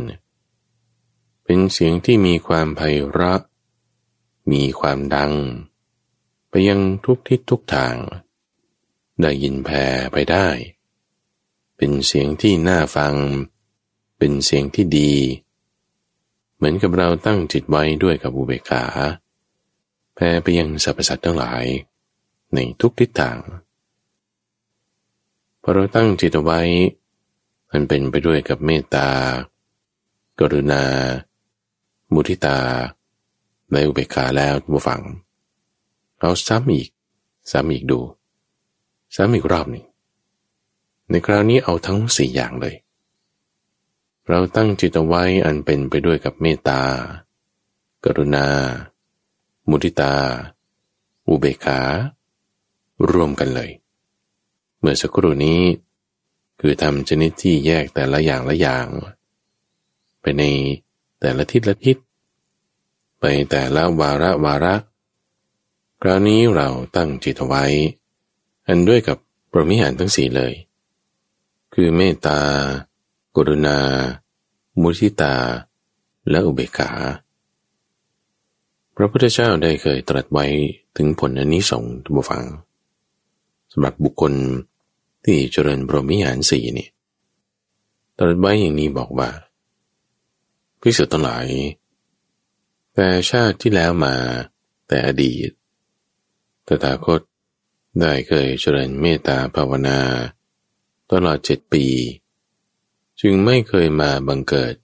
เป็นเสียงที่มีความไพเราะ มีความดัง ไปยังทุกทิศทุกทาง ได้ยินแผ่ไปได้ เป็นเสียงที่น่าฟัง เป็นเสียงที่ดี เหมือนกับเราตั้งจิตไว้ด้วยกับอุเบกขา แผ่ไปยังสรรพสัตว์ทั้งหลาย ในทุกทิศทางพอเราตั้งจิตไว้ มันเป็นไปด้วยกับเมตตา กรุณา มุทิตาในอุเบกขาแล้วบูฟัง เราซ้ำอีก ซ้ำอีกดู ซ้ำอีกรอบหนึ่งในคราวนี้เอาทั้งสี่อย่างเลย เราตั้งจิตไว้อันเป็นไปด้วยกับเมตตา กรุณา มุทิตา อุเบกขา รวมกันเลย เมื่อสักครู่นี้ คือทำชนิดที่แยกแต่ละอย่างละอย่าง ไปในแต่ละทิศละทิศไปแต่ละวาระวาระคราวนี้เราตั้งจิตไว้ อันด้วยกับปรมิหารทั้งสี่เลย คือเมตตากรุณา มุทิตา และอุเบกขา พระพุทธเจ้าได้เคยตรัสไว้ถึงผลอันนี้สองทุบฟังสำหรับบุคคลที่เจริญปรมิหารสี่นี่ตรัสไว้อย่างนี้บอกว่าพิสุทธ์ทั้งหลาย แต่ชาติที่แล้วมาแต่อดีตตถาคตได้เคยเจริญเมตตาภาวนา ตลอดเจ็ดปี จึงไม่เคยมาบังเกิด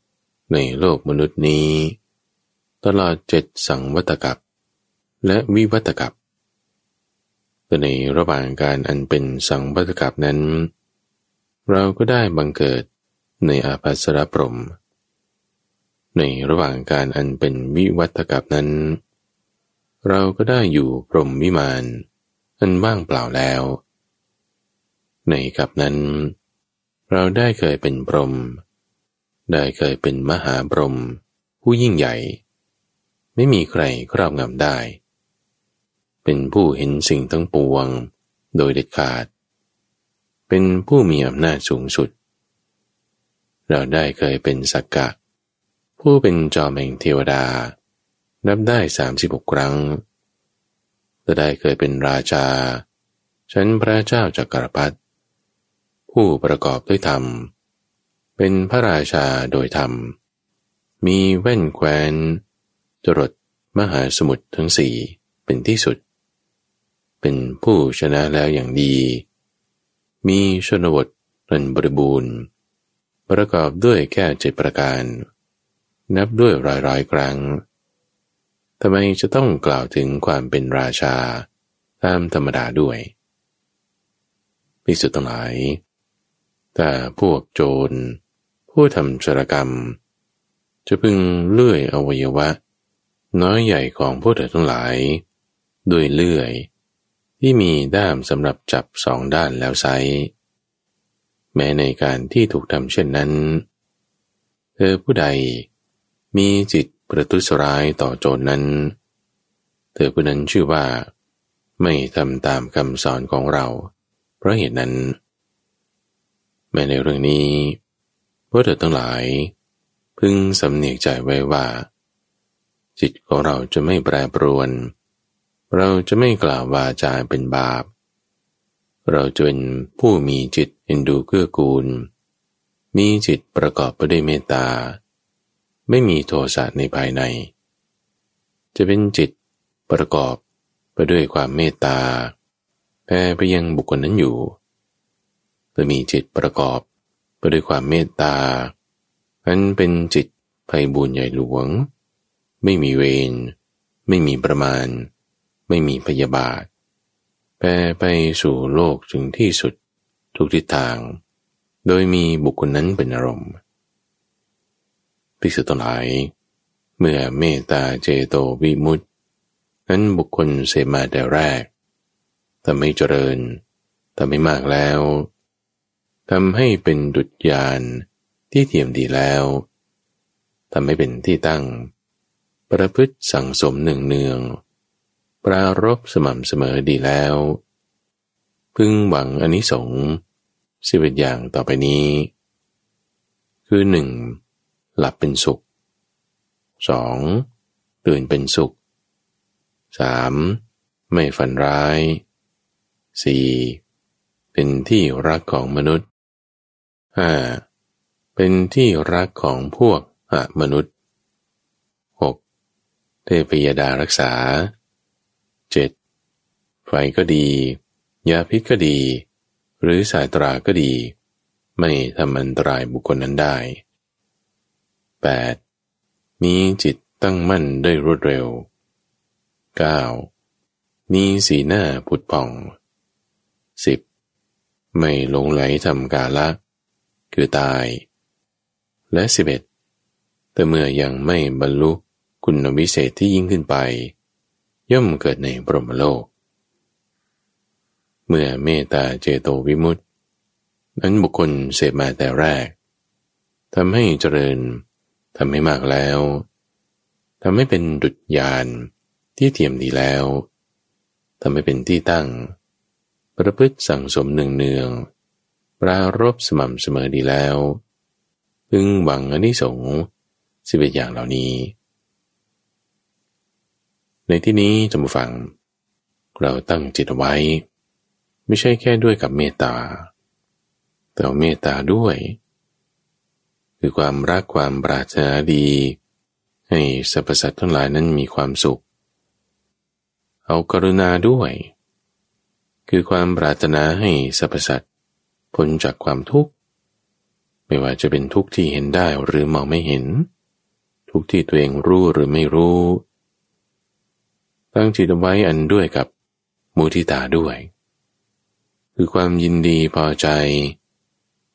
ในโลกมนุษย์นี้ ตลอดเจ็ดสังวัตกับ และวิวัตกับแต่ในระหว่างการอันเป็นสังวัตกับนั้น เราก็ได้บังเกิดในอาภัสรพรม ในระหว่างการอันเป็นวิวัตกับนั้น เราก็ได้อยู่พรมวิมานอันว่างเปล่าแล้ว ในกับนั้น เราได้เคยเป็นพรม ได้เคยเป็นมหาพรมผู้ยิ่งใหญ่ ไม่มีใครครอบงำได้ เป็นผู้เห็นสิ่งทั้งปวงโดยเด็ดขาด เป็นผู้มีอำนาจสูงสุด เราได้เคยเป็นสักกะ ผู้เป็นจอมแห่งเทวดา นับได้สามสิบครั้งจะได้เคยเป็นราชาฉันพระเจ้าจักรพรรดิผู้ประกอบด้วยธรรม เป็นพระราชาโดยธรรม มีแว่นแควน จรดมหาสมุทรทั้งสี่เป็นที่สุด เป็นผู้ชนะแล้วอย่างดี มีชนบทอันบริบูรณ์ ประกอบด้วยแค่เจ็ดประการ นับด้วยร้อยร้อยครั้งทำไมจะต้องกล่าวถึงความเป็นราชาตามธรรมดาด้วยภิกษุทั้งหลาย แต่พวกโจร ผู้ทำจรกรรม จะพึงเลื่อยอวัยวะ น้อยใหญ่ของพวกเธอทั้งหลาย ด้วยเลื่อย ที่มีด้ามสำหรับจับสองด้านแล้วไซแม้ในการที่ถูกทำเช่นนั้น เธอผู้ใดมีจิตประทุษร้ายต่อโจรนั้น เธอผู้นั้นชื่อว่า ไม่ทำตามคำสอนของเรา เพราะเหตุนั้น แม้ในเรื่องนี้พวกเธอทั้งหลาย พึงสำเนียกใจไว้ว่า จิตของเราจะไม่แปรปรวน เราจะไม่กล่าววาจาเป็นบาป เราจะเป็นผู้มีจิตเอ็นดูเกื้อกูล มีจิตประกอบไปด้วยเมตตา ไม่มีโทสะในภายใน จะเป็นจิตประกอบไปด้วยความเมตตาแผ่ไปยังบุคคลนั้นอยู่จะมีจิตประกอบไปด้วยความเมตตาอันเป็นจิตไพบุญใหญ่หลวง ไม่มีเวร ไม่มีประมาณ ไม่มีพยาบาท แปรไปสู่โลกถึงที่สุดทุกทิศทาง โดยมีบุคคลนั้นเป็นอารมณ์ภิกษุทั้งหลาย เมื่อเมตตาเจโตวิมุตตินั้นบุคคลเสมาแต่แรกทำให้เจริญทำให้มากแล้วทำให้เป็นดุจยานที่เทียมดีแล้วทำให้เป็นที่ตั้ง ประพฤติสั่งสมหนึ่งเนือง ปรารบสม่ำเสมอดีแล้ว พึงหวังอนนิสงส์สิบเอ็ดอย่างต่อไปนี้ คือหนึ่งหลับเป็นสุขสองตื่นเป็นสุขสามไม่ฝันร้ายสี่เป็นที่รักของมนุษย์ห้าเป็นที่รักของพวกอมนุษย์ เทพยดารักษา 7. ไฟก็ดี ยาพิษก็ดี หรือสายตราก็ดี ไม่ทำอันตรายบุคคลนั้นได้ 8. มีจิตตั้งมั่นได้รวดเร็ว 9. มีสีหน้าผุดผ่อง 10. ไม่หลงไหลทำกาละ คือตาย และ 11. แต่เมื่อยังไม่บรรลุ คุณวิเศษที่ยิ่งขึ้นไป ย่อมเกิดในบรมโลก เมื่อเมตตาเจโตวิมุตติ นั้นบุคคลเสพมาแต่แรกทำให้เจริญทำให้มากแล้วทำให้เป็นดุจยานที่เทียมดีแล้วทำให้เป็นที่ตั้ง ประพฤติสั่งสมหนึ่งเนืองปรารบสม่ำเสมอดีแล้ว พึงหวังอนิสงส์สิบเอ็ดอย่างเหล่านี้ ในที่นี้จมูฟัง เราตั้งจิตไว้ ไม่ใช่แค่ด้วยกับเมตตา แต่เมตตาด้วย คือความรักความปรารถนาดี ให้สรรพสัตว์ทั้งหลายนั้นมีความสุข เอากรุณาด้วย คือความปรารถนาให้สรรพสัตว์พ้นจากความทุกข์ ไม่ว่าจะเป็นทุกข์ที่เห็นได้หรือมองไม่เห็น ทุกข์ที่ตัวเองรู้หรือไม่รู้ ตั้งจิตไว้อันด้วยกับมูทิตาด้วย คือความยินดีพอใจ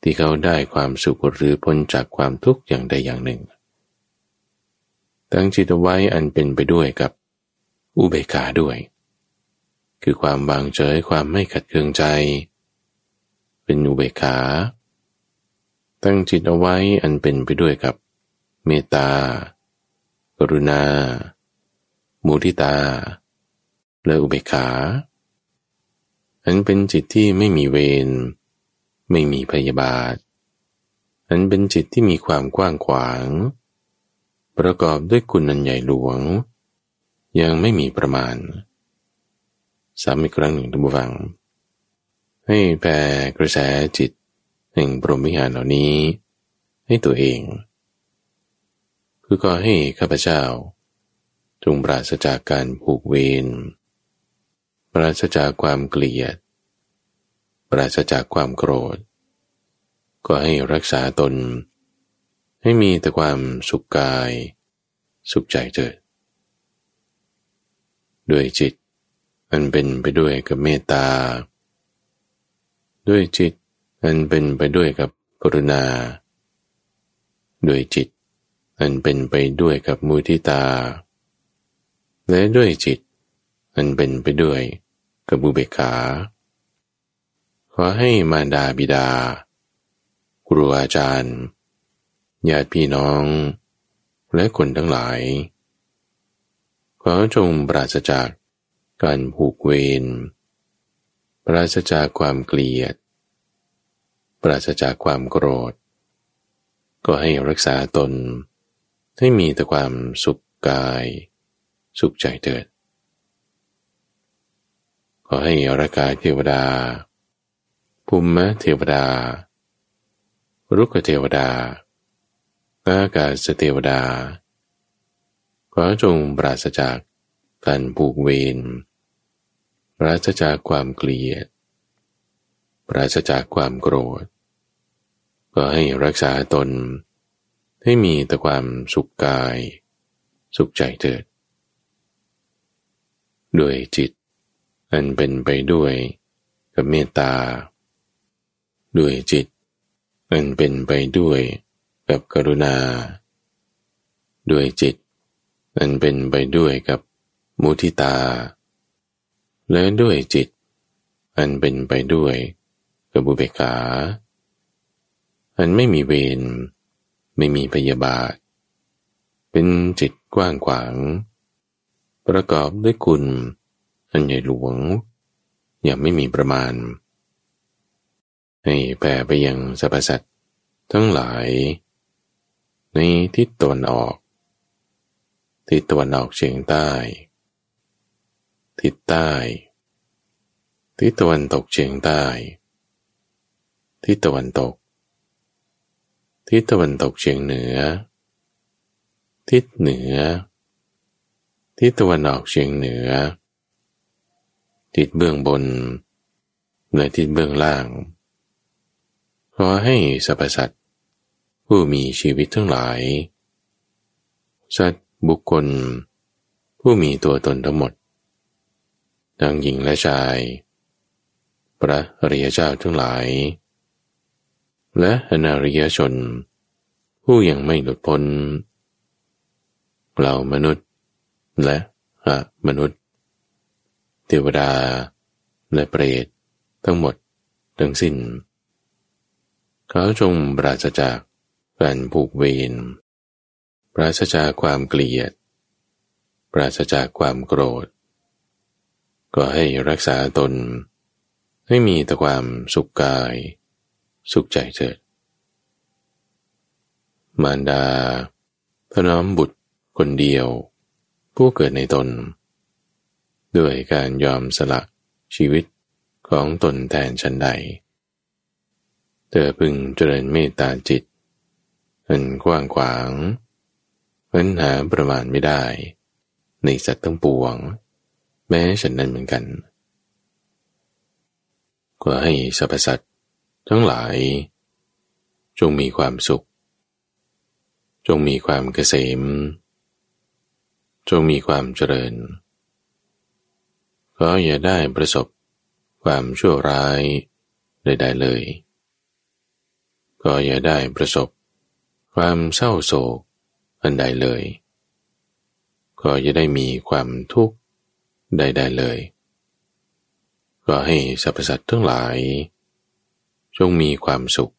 ที่เขาได้ความสุขหรือพ้นจากความทุกข์อย่างใดอย่างหนึ่ง ตั้งจิตไว้อันเป็นไปด้วยกับอุเบกขาด้วย คือความวางเฉยความไม่ขัดเคืองใจ เป็นอุเบกขา ตั้งจิตเอาไว้อันเป็นไปด้วยกับเมตตากรุณา มุทิตา และอุเบกขาอันเป็นจิตที่ไม่มีเวร ไม่มีพยาบาท อันเป็นจิตที่มีความกว้างขวาง ประกอบด้วยคุณนันใหญ่หลวง ยังไม่มีประมาณสามอีกครั้งหนึ่งทุกฟัง ให้แผ่กระแสจิตแห่งปรมิหารเหล่านี้ ให้ตัวเอง คือก็ให้ข้าพเจ้า จงปราศจากการผูกเวร ปราศจากความเกลียด ปราศจากความโกรธ ก็ให้รักษาตน ให้มีแต่ความสุขกาย สุขใจเถิด ด้วยจิตอันเป็นไปด้วยกับเมตตา ด้วยจิตอันเป็นไปด้วยกับกรุณา ด้วยจิตอันเป็นไปด้วยกับมุทิตา และด้วยจิตอันเป็นไปด้วยกับบุเบกขา ขอให้มารดาบิดา ครูอาจารย์ ญาติพี่น้อง และคนทั้งหลาย ขอจงปราศจากการผูกเวร ปราศจากความเกลียด ปราศจากความโกรธ ก็ให้รักษาตน ให้มีแต่ความสุขกาย สุขใจเถิด ขอให้รากายเทวดา ภูมิเทวดา รุกเทวดา อากาศเทวดา ขอจงปราศจากการผูกเวร ปราศจากความเกลียด ปราศจากความโกรธ ก็ให้รักษาตน ให้มีแต่ความสุขกาย สุขใจเถิด ด้วยจิต อันเป็นไปด้วยกับเมตตา ด้วยจิต อันเป็นไปด้วยกับกรุณา ด้วยจิต อันเป็นไปด้วยกับมุทิตา และด้วยจิต อันเป็นไปด้วยกับบุเบกาอันไม่มีเวรไม่มีพยาบาท เป็นจิตกว้างขวาง ประกอบด้วยคุณอันใหญ่หลวง อย่างไม่มีประมาณ ให้แผ่ไปยังสรรพสัตว์ทั้งหลาย ในทิศตะวันออก ทิศตะวันออกเฉียงใต้ ทิศใต้ ทิศตะวันตกเฉียงใต้ ทิศตะวันตก ทิศตะวันตกเฉียงเหนือ ทิศเหนือ ทิศตะวันออกเฉียงเหนือ ทิศเบื้องบนและทิศเบื้องล่าง ขอให้สรรพสัตว์ผู้มีชีวิตทั้งหลาย สัตว์บุคคล ผู้มีตัวตนทั้งหมด ทั้งหญิงและชาย พระอริยเจ้าทั้งหลาย และอนาริยชน ผู้ยังไม่หลุดพ้นเรามนุษย์ และอะมนุษย์ เทวดา และเปรต ทั้งหมด ทั้งสิ้น เขาจงปราศจากการผูกเวรปราศจากความเกลียด ปราศจากความโกรธ ก็ให้รักษาตน ให้มีแต่ความสุขกาย สุขใจเถิด มารดาถนอมบุตรคนเดียว ผู้เกิดในตน ด้วยการยอมสละชีวิตของตนแทนฉันใด เธอพึงเจริญเมตตาจิตอันกว้างขวางปัญหาประมาณไม่ได้ ในสัตว์ทั้งปวง แม้ฉันนั้นเหมือนกันก็ให้สรรพสัตว์ทั้งหลาย จงมีความสุข จงมีความเกษม จงมีความเจริญก็อย่าได้ประสบความชั่วร้ายใดๆเลย ก็อย่าได้ประสบ ความเศร้าโศกอันใดเลย ก็อย่าได้มีความทุกข์ใดๆเลย ก็ให้สรรพสัตว์ทั้งหลาย จงมีความสุข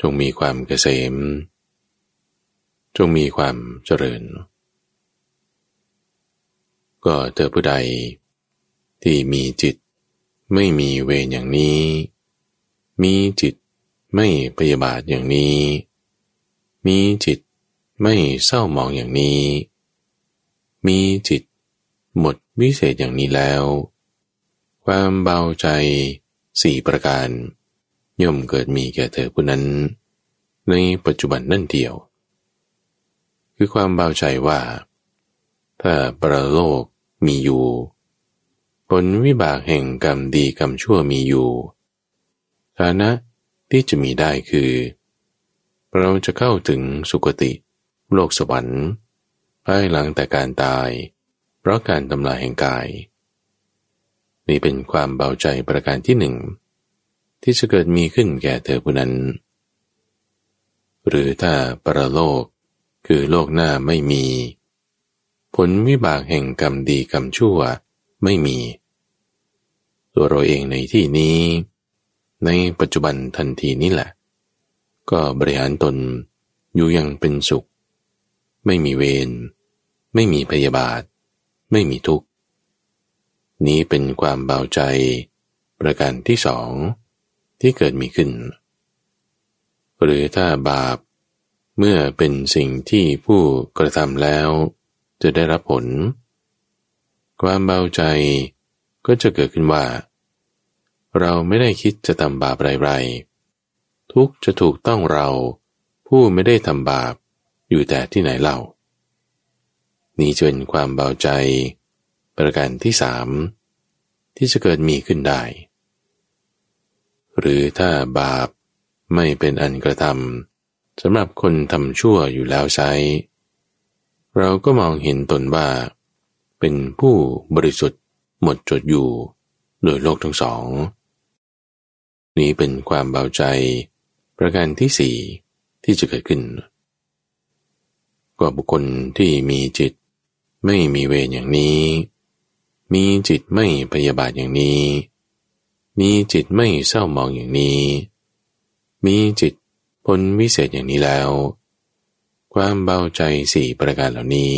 จงมีความเกษม จงมีความเจริญ ก็เธอผู้ใด ที่มีจิต ไม่มีเวรอย่างนี้ มีจิตไม่พยาบาทอย่างนี้ มีจิตไม่เศร้าหมองอย่างนี้ มีจิตหมดวิเศษอย่างนี้แล้ว ความเบาใจสี่ประการ ย่อมเกิดมีแก่เธอผู้นั้น ในปัจจุบันนั่นเดียว คือความเบาใจว่า ถ้าประโลก มีอยู่ ผลวิบากแห่งกรรมดีกรรมชั่วมีอยู่ ฐานะที่จะมีได้คือ เราจะเข้าถึงสุคติ โลกสวรรค์ภายหลังแต่การตาย เพราะการทำลายแห่งกาย นี่เป็นความเบาใจประการที่หนึ่ง ที่จะเกิดมีขึ้นแก่เธอผู้นั้น หรือถ้าปรโลกคือโลกหน้าไม่มี ผลวิบากแห่งกรรมดีกรรมชั่วไม่มี ตัวเราเองในที่นี้ ในปัจจุบันทันทีนี้แหละ ก็บริหารตนอยู่ยังเป็นสุข ไม่มีเวรไม่มีพยาบาท ไม่มีทุกข์ นี้เป็นความเบาใจประการที่สองที่เกิดมีขึ้น หรือถ้าบาปเมื่อเป็นสิ่งที่ผู้กระทำแล้ว จะได้รับผล ความเบาใจก็จะเกิดขึ้นว่า เราไม่ได้คิดจะทำบาปไรๆทุกจะถูกต้องเราผู้ไม่ได้ทำบาปอยู่แต่ที่ไหนเล่า นี้จะเป็นความเบาใจ ประการที่สามที่จะเกิดมีขึ้นได้ หรือถ้าบาปไม่เป็นอันกระทำสำหรับคนทำชั่วอยู่แล้วใช้ เราก็มองเห็นตนว่า เป็นผู้บริสุทธิ์หมดจดอยู่ โดยโลกทั้งสอง นี้เป็นความเบาใจ ประการที่สี่ที่จะเกิดขึ้นก็บุคคลที่มีจิต ไม่มีเวรอย่างนี้ มีจิตไม่พยาบาทอย่างนี้ มีจิตไม่เศร้ามองอย่างนี้ มีจิตพ้นวิเศษอย่างนี้แล้ว ความเบาใจสี่ประการเหล่านี้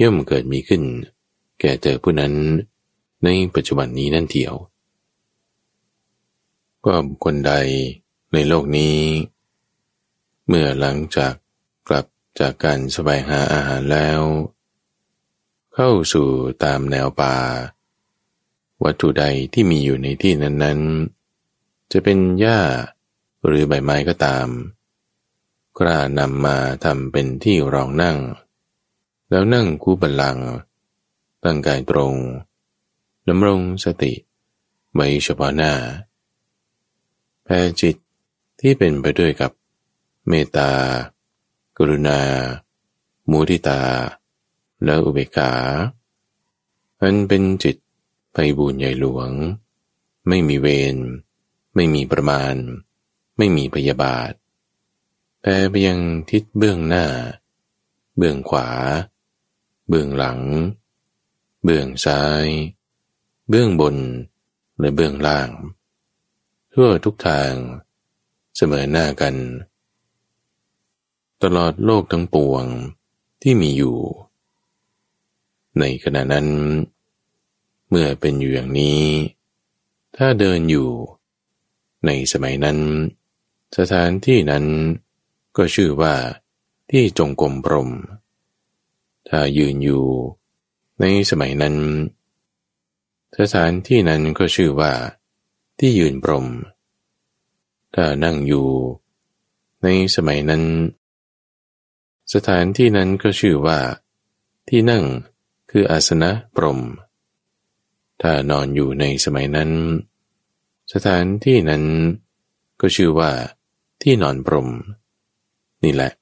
ย่อมเกิดมีขึ้น แก่เจอผู้นั้น ในปัจจุบันนี้นั่นเทียว ก็บุคคลใดในโลกนี้ เมื่อหลังจากกลับจากการสบายหาอาหารแล้ว เข้าสู่ตามแนวป่า วัตถุใดที่มีอยู่ในที่นั้นๆ จะเป็นหญ้าหรือใบไม้ก็ตาม กล้านำมาทำเป็นที่รองนั่ง แล้วนั่งคู่บัลลังตั้งกายตรงดำรงสติไว้เฉพาะหน้าแผ่จิตที่เป็นไปด้วยกับเมตตา กรุณา มุทิตา และอุเบกขาอันเป็นจิตไปบูญใหญ่หลวง ไม่มีเวร ไม่มีประมาณ ไม่มีพยาบาท แผ่ไปยังทิศเบื้องหน้า เบื้องขวา เบื้องหลัง เบื้องซ้าย เบื้องบน และเบื้องล่าง ทั่วทุกทาง เสมอหน้ากัน ตลอดโลกทั้งปวงที่มีอยู่ ในขณะนั้น เมื่อเป็นอยู่อย่างนี้ ถ้าเดินอยู่ ในสมัยนั้น สถานที่นั้น ก็ชื่อว่าที่จงกรมพรม ถ้ายืนอยู่ ในสมัยนั้น สถานที่นั้นก็ชื่อว่า ที่ยืนพรม ถ้านั่งอยู่ ในสมัยนั้น สถานที่นั้นก็ชื่อว่า ที่นั่งคืออาสนะปรม ถ้านอนอยู่ในสมัยนั้น สถานที่นั้นก็ชื่อว่า ที่นอนปรม นี่แหละ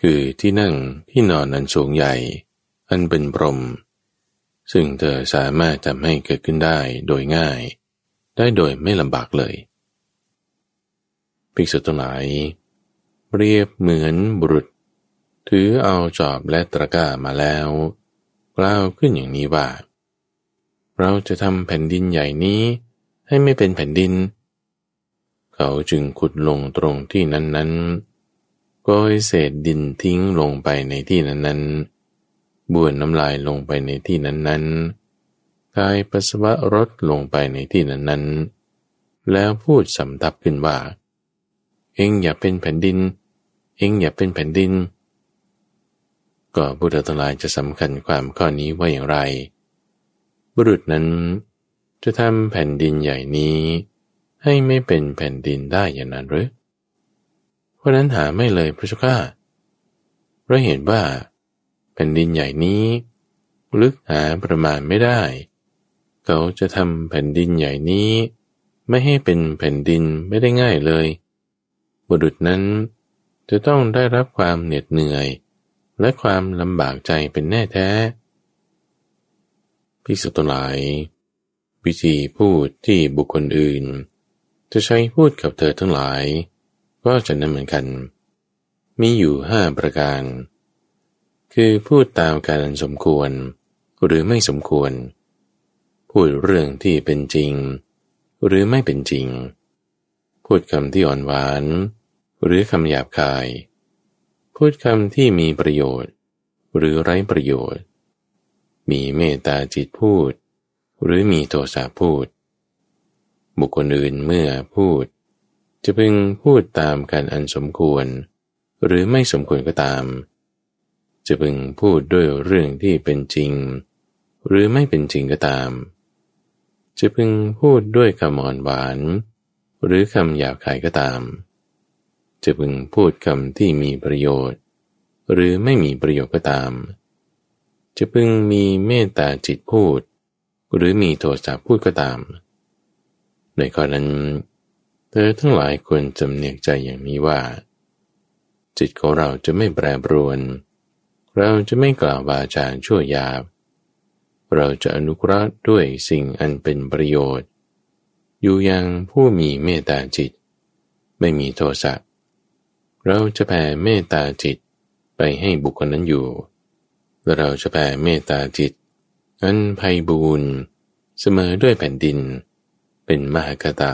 คือที่นั่งที่นอนอันสูงใหญ่ อันเป็นปรม ซึ่งเธอสามารถทำให้เกิดขึ้นได้โดยง่าย ได้โดยไม่ลำบากเลยภิกษุทั้งหลาย เรียบเหมือนบุรุษ ถือเอาจอบและตะกร้ามาแล้วกล่าวขึ้นอย่างนี้ว่า เราจะทำแผ่นดินใหญ่นี้ให้ไม่เป็นแผ่นดิน เขาจึงขุดลงตรงที่นั้น ๆก็ให้เศษดินทิ้งลงไปในที่นั้นๆบ้วนน้ำลายลงไปในที่นั้นๆกายปัสสาวะรดลงไปในที่นั้นๆ แล้วพูดสำทับขึ้นว่า เองอย่าเป็นแผ่นดิน เองอย่าเป็นแผ่นดิน ก็บุตรทลายจะสำคัญความข้อนี้ว่าอย่างไร บุรุษนั้น จะทำแผ่นดินใหญ่นี้ ให้ไม่เป็นแผ่นดินได้อย่างนั้นหรือ ราะนั้นหาไม่เลยพระเจ้าข้าเพราะเห็นว่าแผ่นดินใหญ่นี้ ลึกหาประมาณไม่ได้ เขาจะทำแผ่นดินใหญ่นี้ ไม่ให้เป็นแผ่นดินไม่ได้ง่ายเลย บุรุษนั้นจะต้องได้รับความเหน็ดเหนื่อย และความลำบากใจเป็นแน่แท้พิสุตหลาย วิธีพูดที่บุคคลอื่น จะใช้พูดกับเธอทั้งหลาย ก็จะนั้นเหมือนกัน มีอยู่ห้าประการ คือพูดตามการสมควร หรือไม่สมควร พูดเรื่องที่เป็นจริง หรือไม่เป็นจริง พูดคำที่อ่อนหวาน หรือคำหยาบคาย พูดคำที่มีประโยชน์ หรือไร้ประโยชน์ มีเมตตาจิตพูด หรือมีโทสะพูด บุคคลอื่นเมื่อพูด จะพึงพูดตามการอันสมควร หรือไม่สมควรก็ตาม จะพึงพูดด้วยเรื่องที่เป็นจริง หรือไม่เป็นจริงก็ตาม จะพึงพูดด้วยคำอ่อนหวาน หรือคำหยาบคายก็ตาม จะพึงพูดคำที่มีประโยชน์ หรือไม่มีประโยชน์ก็ตาม จะพึงมีเมตตาจิตพูด หรือมีโทสะพูดก็ตาม ในข้อนั้น เธอทั้งหลายควรจำเนียกใจอย่างนี้ว่า จิตของเราจะไม่แปรปรวน เราจะไม่กล่าววาจาชั่วยาบ เราจะอนุเคราะห์ด้วยสิ่งอันเป็นประโยชน์ อยู่ยังผู้มีเมตตาจิต ไม่มีโทสะเราจะแผ่เมตตาจิตไปให้บุคคลนั้นอยู่ และเราจะแผ่เมตตาจิต อันไพบูรณ์เสมอด้วยแผ่นดิน เป็นมหากตะ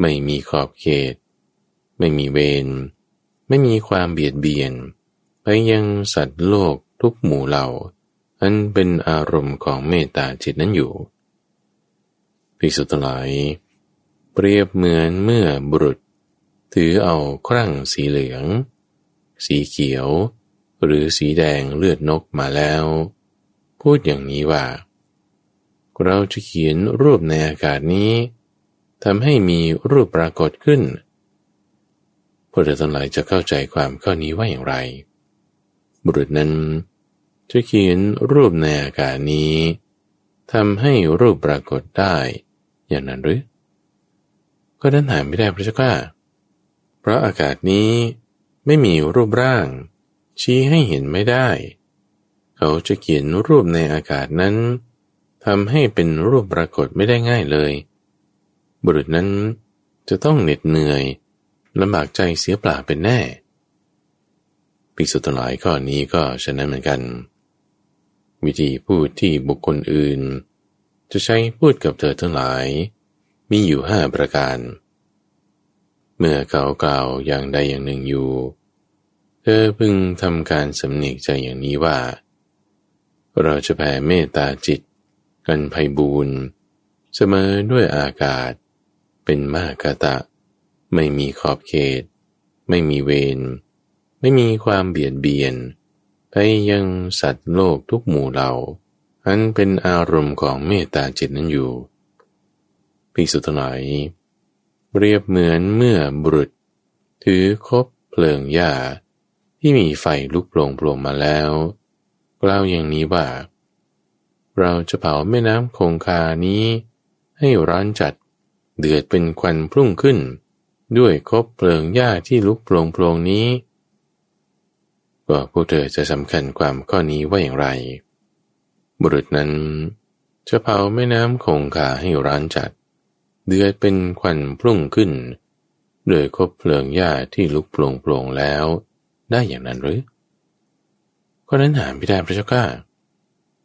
ไม่มีขอบเขต ไม่มีเวร ไม่มีความเบียดเบียน ไปยังสัตว์โลกทุกหมู่เหล่า อันเป็นอารมณ์ของเมตตาจิตนั้นอยู่ภิกษุทั้งหลาย เปรียบเหมือนเมื่อบุรุษ ถือเอาครั่งสีเหลือง สีเขียว หรือสีแดงเลือดนกมาแล้ว พูดอย่างนี้ว่า เราจะเขียนรูปในอากาศนี้ ทำให้มีรูปปรากฏขึ้นพวกเราทั้งหลายจะเข้าใจความข้อนี้ว่าอย่างไร บุรุษนั้นจะเขียนรูปในอากาศนี้ทำให้รูปปรากฏได้อย่างนั้นหรือ ก็นั้นหาไม่ได้พระเจ้าค่ะเพราะอากาศนี้ไม่มีรูปร่าง ชี้ให้เห็นไม่ได้ เขาจะเขียนรูปในอากาศนั้นทำให้เป็นรูปปรากฏไม่ได้ง่ายเลย บุรุษนั้นจะต้องเหน็ดเหนื่อยลำบากใจเสียเปล่าเป็นแน่ภิกษุทั้งหลายข้อนี้ก็ฉะนั้นเหมือนกัน วิธีพูดที่บุคคลอื่น จะใช้พูดกับเธอทั้งหลาย มีอยู่ห้าประการ เมื่อเขากล่าวอย่างใดอย่างหนึ่งอยู่ เธอพึงทำการสำเนียกใจอย่างนี้ว่า เราจะแผ่เมตตาจิต กันภัยบูนเสมอด้วยอากาศ เป็นมากาตะ ไม่มีขอบเขต ไม่มีเวร ไม่มีความเบียดเบียน ไปยังสัตว์โลกทุกหมู่เหล่า อันเป็นอารมณ์ของเมตตาจิตนั้นอยู่ภิกษุทั้งหลายเรียบเหมือนเมื่อบุรุษ ถือคบเพลิงหญ้า ที่มีไฟลุกโปร่งโปร่งมาแล้วกล่าวอย่างนี้ว่า เราจะเผาแม่น้ำคงคานี้ ให้ร้อนจัด เดือดเป็นควันพุ่งขึ้น ด้วยคบเพลิงหญ้าที่ลุกโปร่งโปรงนี้ก็พวกเธอจะสำคัญความข้อนี้ว่าอย่างไร บุรุษนั้น จะเผาแม่น้ำคงคาให้ร้านจัด เดือดเป็นควันพุ่งขึ้นโดยคบเพลิงหญ้าที่ลุกโปร่งโปร่งแล้ว ได้อย่างนั้นหรือก็นั้นหาไม่ได้พระเจ้าข้า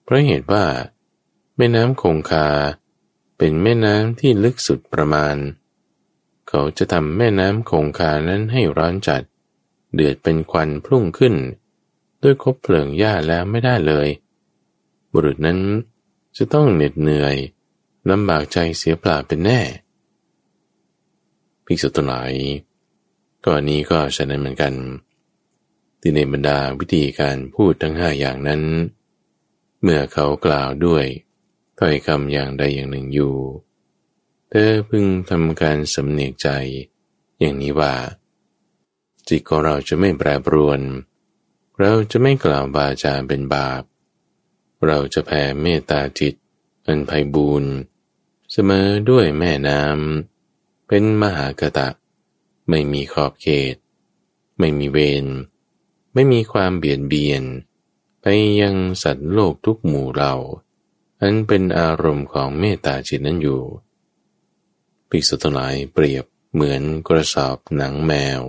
เพราะเหตุว่า แม่น้ำคงคา เป็นแม่น้ำที่ลึกสุดประมาณ เขาจะทำแม่น้ำคงคานั้นให้ร้อนจัด เดือดเป็นควันพุ่งขึ้น ด้วยคบเพลิงหญ้าแล้วไม่ได้เลย บุรุษนั้นจะต้องเหน็ดเหนื่อยลำบากใจเสียเปล่าเป็นแน่ ภิกษุทั้งหลายก่อนนี้ก็ฉะนั้นเหมือนกัน ที่ในบรรดาวิธีการพูดทั้งห้าอย่างนั้น เมื่อเขากล่าวด้วย ถ้อยคำอย่างใดอย่างหนึ่งอยู่ เธอพึงทำการสำเนียกใจ อย่างนี้ว่า จิตของเราจะไม่แปรปรวน เราจะไม่กล่าวบาจาเป็นบาป เราจะแผ่เมตตาจิตอันไพบูรณ์เสมอด้วยแม่น้ำเป็นมหากตะ ไม่มีขอบเขต ไม่มีเวรไม่มีความเบียดเบียน ไปยังสัตว์โลกทุกหมู่เรา อันเป็นอารมณ์ของเมตตาจิตนั้นอยู่ภิกษุทั้งหลายเปรียบเหมือนกระสอบหนังแมว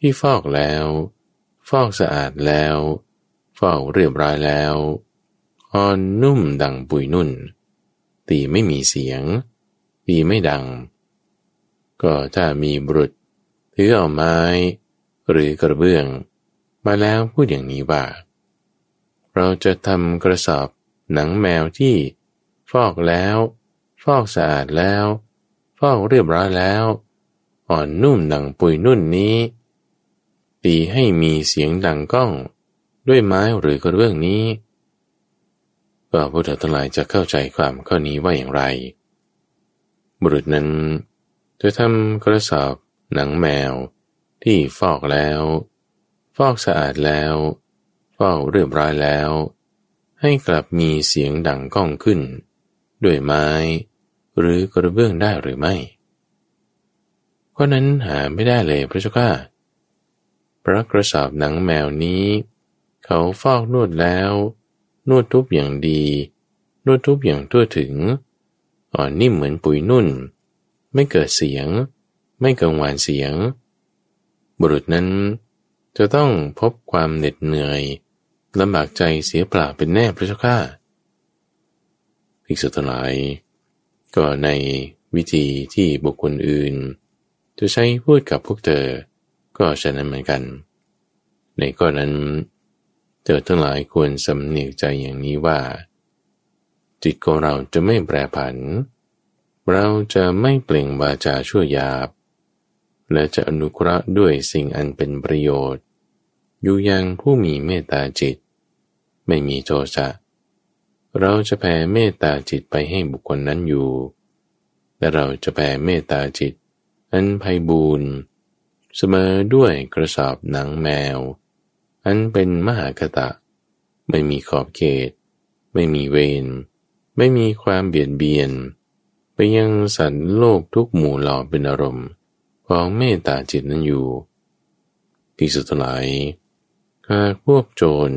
ที่ฟอกแล้ว ฟอกสะอาดแล้ว ฟอกเรียบร้อยแล้วอ่อนนุ่มดังปุยนุ่น ตีไม่มีเสียง ตีไม่ดัง ก็ถ้ามีบุรุษถือเอาไม้ หรือกระเบื้อง มาแล้วพูดอย่างนี้ว่า เราจะทำกระสอบ หนังแมวที่ ฟอกแล้ว ฟอกสะอาดแล้ว ฟอกเรียบร้อยแล้ว อ่อนนุ่มดังปุยนุ่นนี้ ตีให้มีเสียงดังก้อง ด้วยไม้หรือกระเบื้องนี้ก็พวกเธทั้งหลายจะเข้าใจความข้อนี้ว่าอย่างไร บุรุษนั้นจะทำกระสอบหนังแมวที่ฟอกแล้ว ฟอกสะอาดแล้ว ฟอกเรียบร้อยแล้ว ให้กลับมีเสียงดังก้องขึ้น ด้วยไม้ หรือกระเบื้องได้หรือไม่ก็นั้นหาไม่ได้เลยพระเจ้าข้าพระกระสอบหนังแมวนี้ เขาฟอกนวดแล้ว นวดทุบอย่างดี นวดทุบอย่างทั่วถึง อ่อนนิ่มเหมือนปุ๋ยนุ่น ไม่เกิดเสียง ไม่กังวานเสียง บุรุษนั้นจะต้องพบความเหน็ดเหนื่อย ลำบากใจเสียเปล่าเป็นแน่พระเจ้าข้าภิกษุทั้งหลาย ก็ในวิธีที่บุคคลอื่น จะใช้พูดกับพวกเธอ ก็ฉะนั้นเหมือนกัน ในก้อนนั้นเธอทั้งหลายควรสำเนียกใจอย่างนี้ว่า จิตของเราจะไม่แปรผัน เราจะไม่เปล่งวาจาชั่วยาบ และจะอนุเคราะห์ด้วยสิ่งอันเป็นประโยชน์ อยู่ยังผู้มีเมตตาจิต ไม่มีโทสะเราจะแผ่เมตตาจิตไปให้บุคคลนั้นอยู่ และเราจะแผ่เมตตาจิต อันไพบูรณ์เสมอด้วยกระสอบหนังแมว อันเป็นมหากตะ ไม่มีขอบเขต ไม่มีเวร ไม่มีความเบียดเบียน ไปยังสัตว์โลกทุกหมู่เหล่าเป็นอารมณ์ของเมตตาจิตนั้นอยู่ที่สุดท้ายหากพวกโจร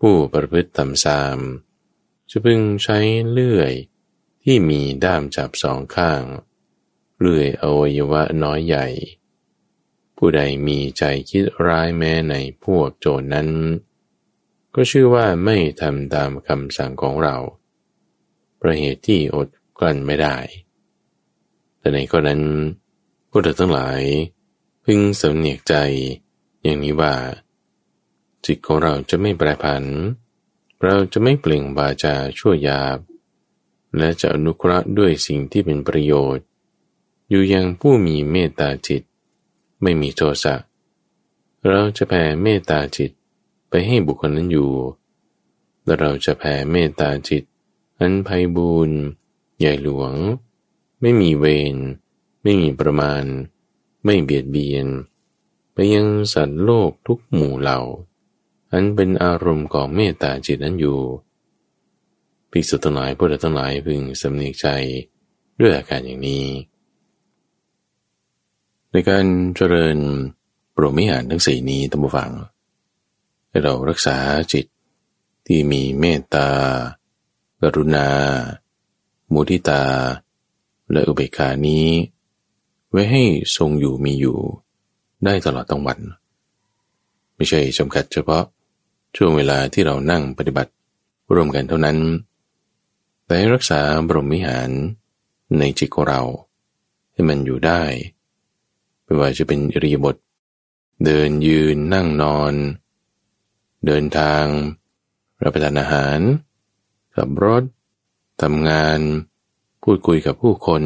ผู้ประพฤติตำซาม จะพึงใช้เลื่อยที่มีด้ามจับสองข้าง เลื่อยอวัยวะน้อยใหญ่ ผู้ใดมีใจคิดร้ายแม้ในพวกโจรนั้น ก็ชื่อว่าไม่ทำตามคำสั่งของเรา ประเหตุที่อดกลั้นไม่ได้ แต่ในข้อนั้นพวกเราทั้งหลาย พึงสำเนียกใจ อย่างนี้ว่า จิตของเราจะไม่แปรผัน เราจะไม่เปล่งบาจาชั่วยาบ และจะอนุเคราะห์ด้วยสิ่งที่เป็นประโยชน์ อยู่ยังผู้มีเมตตาจิต ไม่มีโทสะเราจะแผ่เมตตาจิตไปให้บุคคลนั้นอยู่ และเราจะแผ่เมตตาจิต อันไพบูรณ์ใหญ่หลวง ไม่มีเวร ไม่มีประมาณ ไม่เบียดเบียน ไปยังสัตว์โลกทุกหมู่เหล่า อันเป็นอารมณ์ของเมตตาจิตนั้นอยู่ภิกษุทั้งหลายพวกเราทั้งหลายพึงสำเนียกใจด้วยอาการอย่างนี้ ในการเจริญปรมิหารทั้งสี่นี้ตั้งฟัง ให้เรารักษาจิตที่มีเมตตา กรุณา มุทิตา และอุเบกขานี้ ไว้ให้ทรงอยู่มีอยู่ได้ตลอดทั้งวัน ไม่ใช่จำกัดเฉพาะ ช่วงเวลาที่เรานั่งปฏิบัติร่วมกันเท่านั้น แต่รักษาบรมิหารในจิตของเรา ให้มันอยู่ได้ ไม่ว่าจะเป็นอิริยาบถเดินยืนนั่งนอน เดินทาง รับประทานอาหารขับรถทำงาน พูดคุยกับผู้คน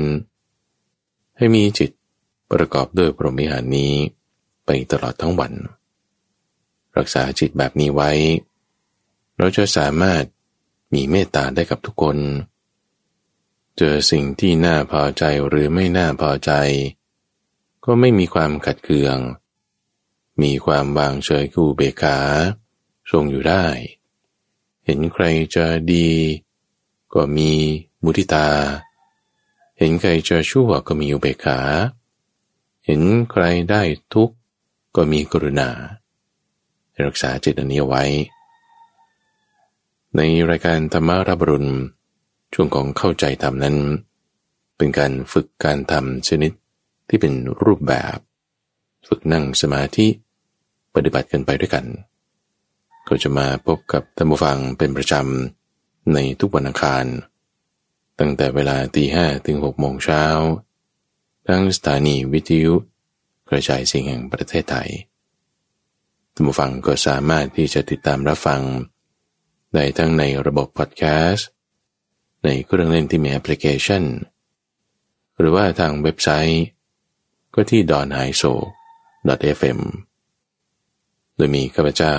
ให้มีจิตประกอบด้วยพรหมิหารนี้ไปตลอดทั้งวัน รักษาจิตแบบนี้ไว้ เราจะสามารถมีเมตตาได้กับทุกคน เจอสิ่งที่น่าพอใจหรือไม่น่าพอใจ ก็ไม่มีความขัดเคือง มีความวางเฉยกูเบกาทรงอยู่ได้ เห็นใครจะดี ก็มีมุทิตา เห็นใครจะชั่วก็มีอุเบกขา เห็นใครได้ทุกข์ก็มีกรุณา รักษาจิตอันนี้ไว้ ในรายการธรรมารับรุณช่วงของเข้าใจธรรมนั้น เป็นการฝึกการทำชนิดที่เป็นรูปแบบ ฝึกนั่งสมาธิปฏิบัติกันไปด้วยกัน ก็จะมาพบกับท่านผู้ฟังเป็นประจำในทุกวันอังคาร ตั้งแต่เวลาตีห้ถึงหกโมงเช้าทั้งสถานีวิทยุกระจายเสียงแห่งประเทศไทย ท่านผู้ฟังก็สามารถที่จะติดตามรับฟัง ได้ทั้งในระบบพอดแคสต์ ในเครื่องเล่นที่มีแอปพลิเคชัน หรือว่าทางเว็บไซต์ก็ที่ดอนไฮโซ .fm โดยมีข้าพเจ้า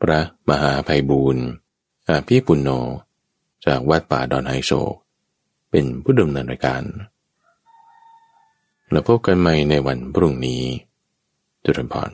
พระมหาภัยบูรณ์อาภีปุณโญจากวัดป่าดอนไฮโซ เป็นผู้ดำเนินรายการ แล้วพบกันใหม่ในวันพรุ่งนี้จุลพร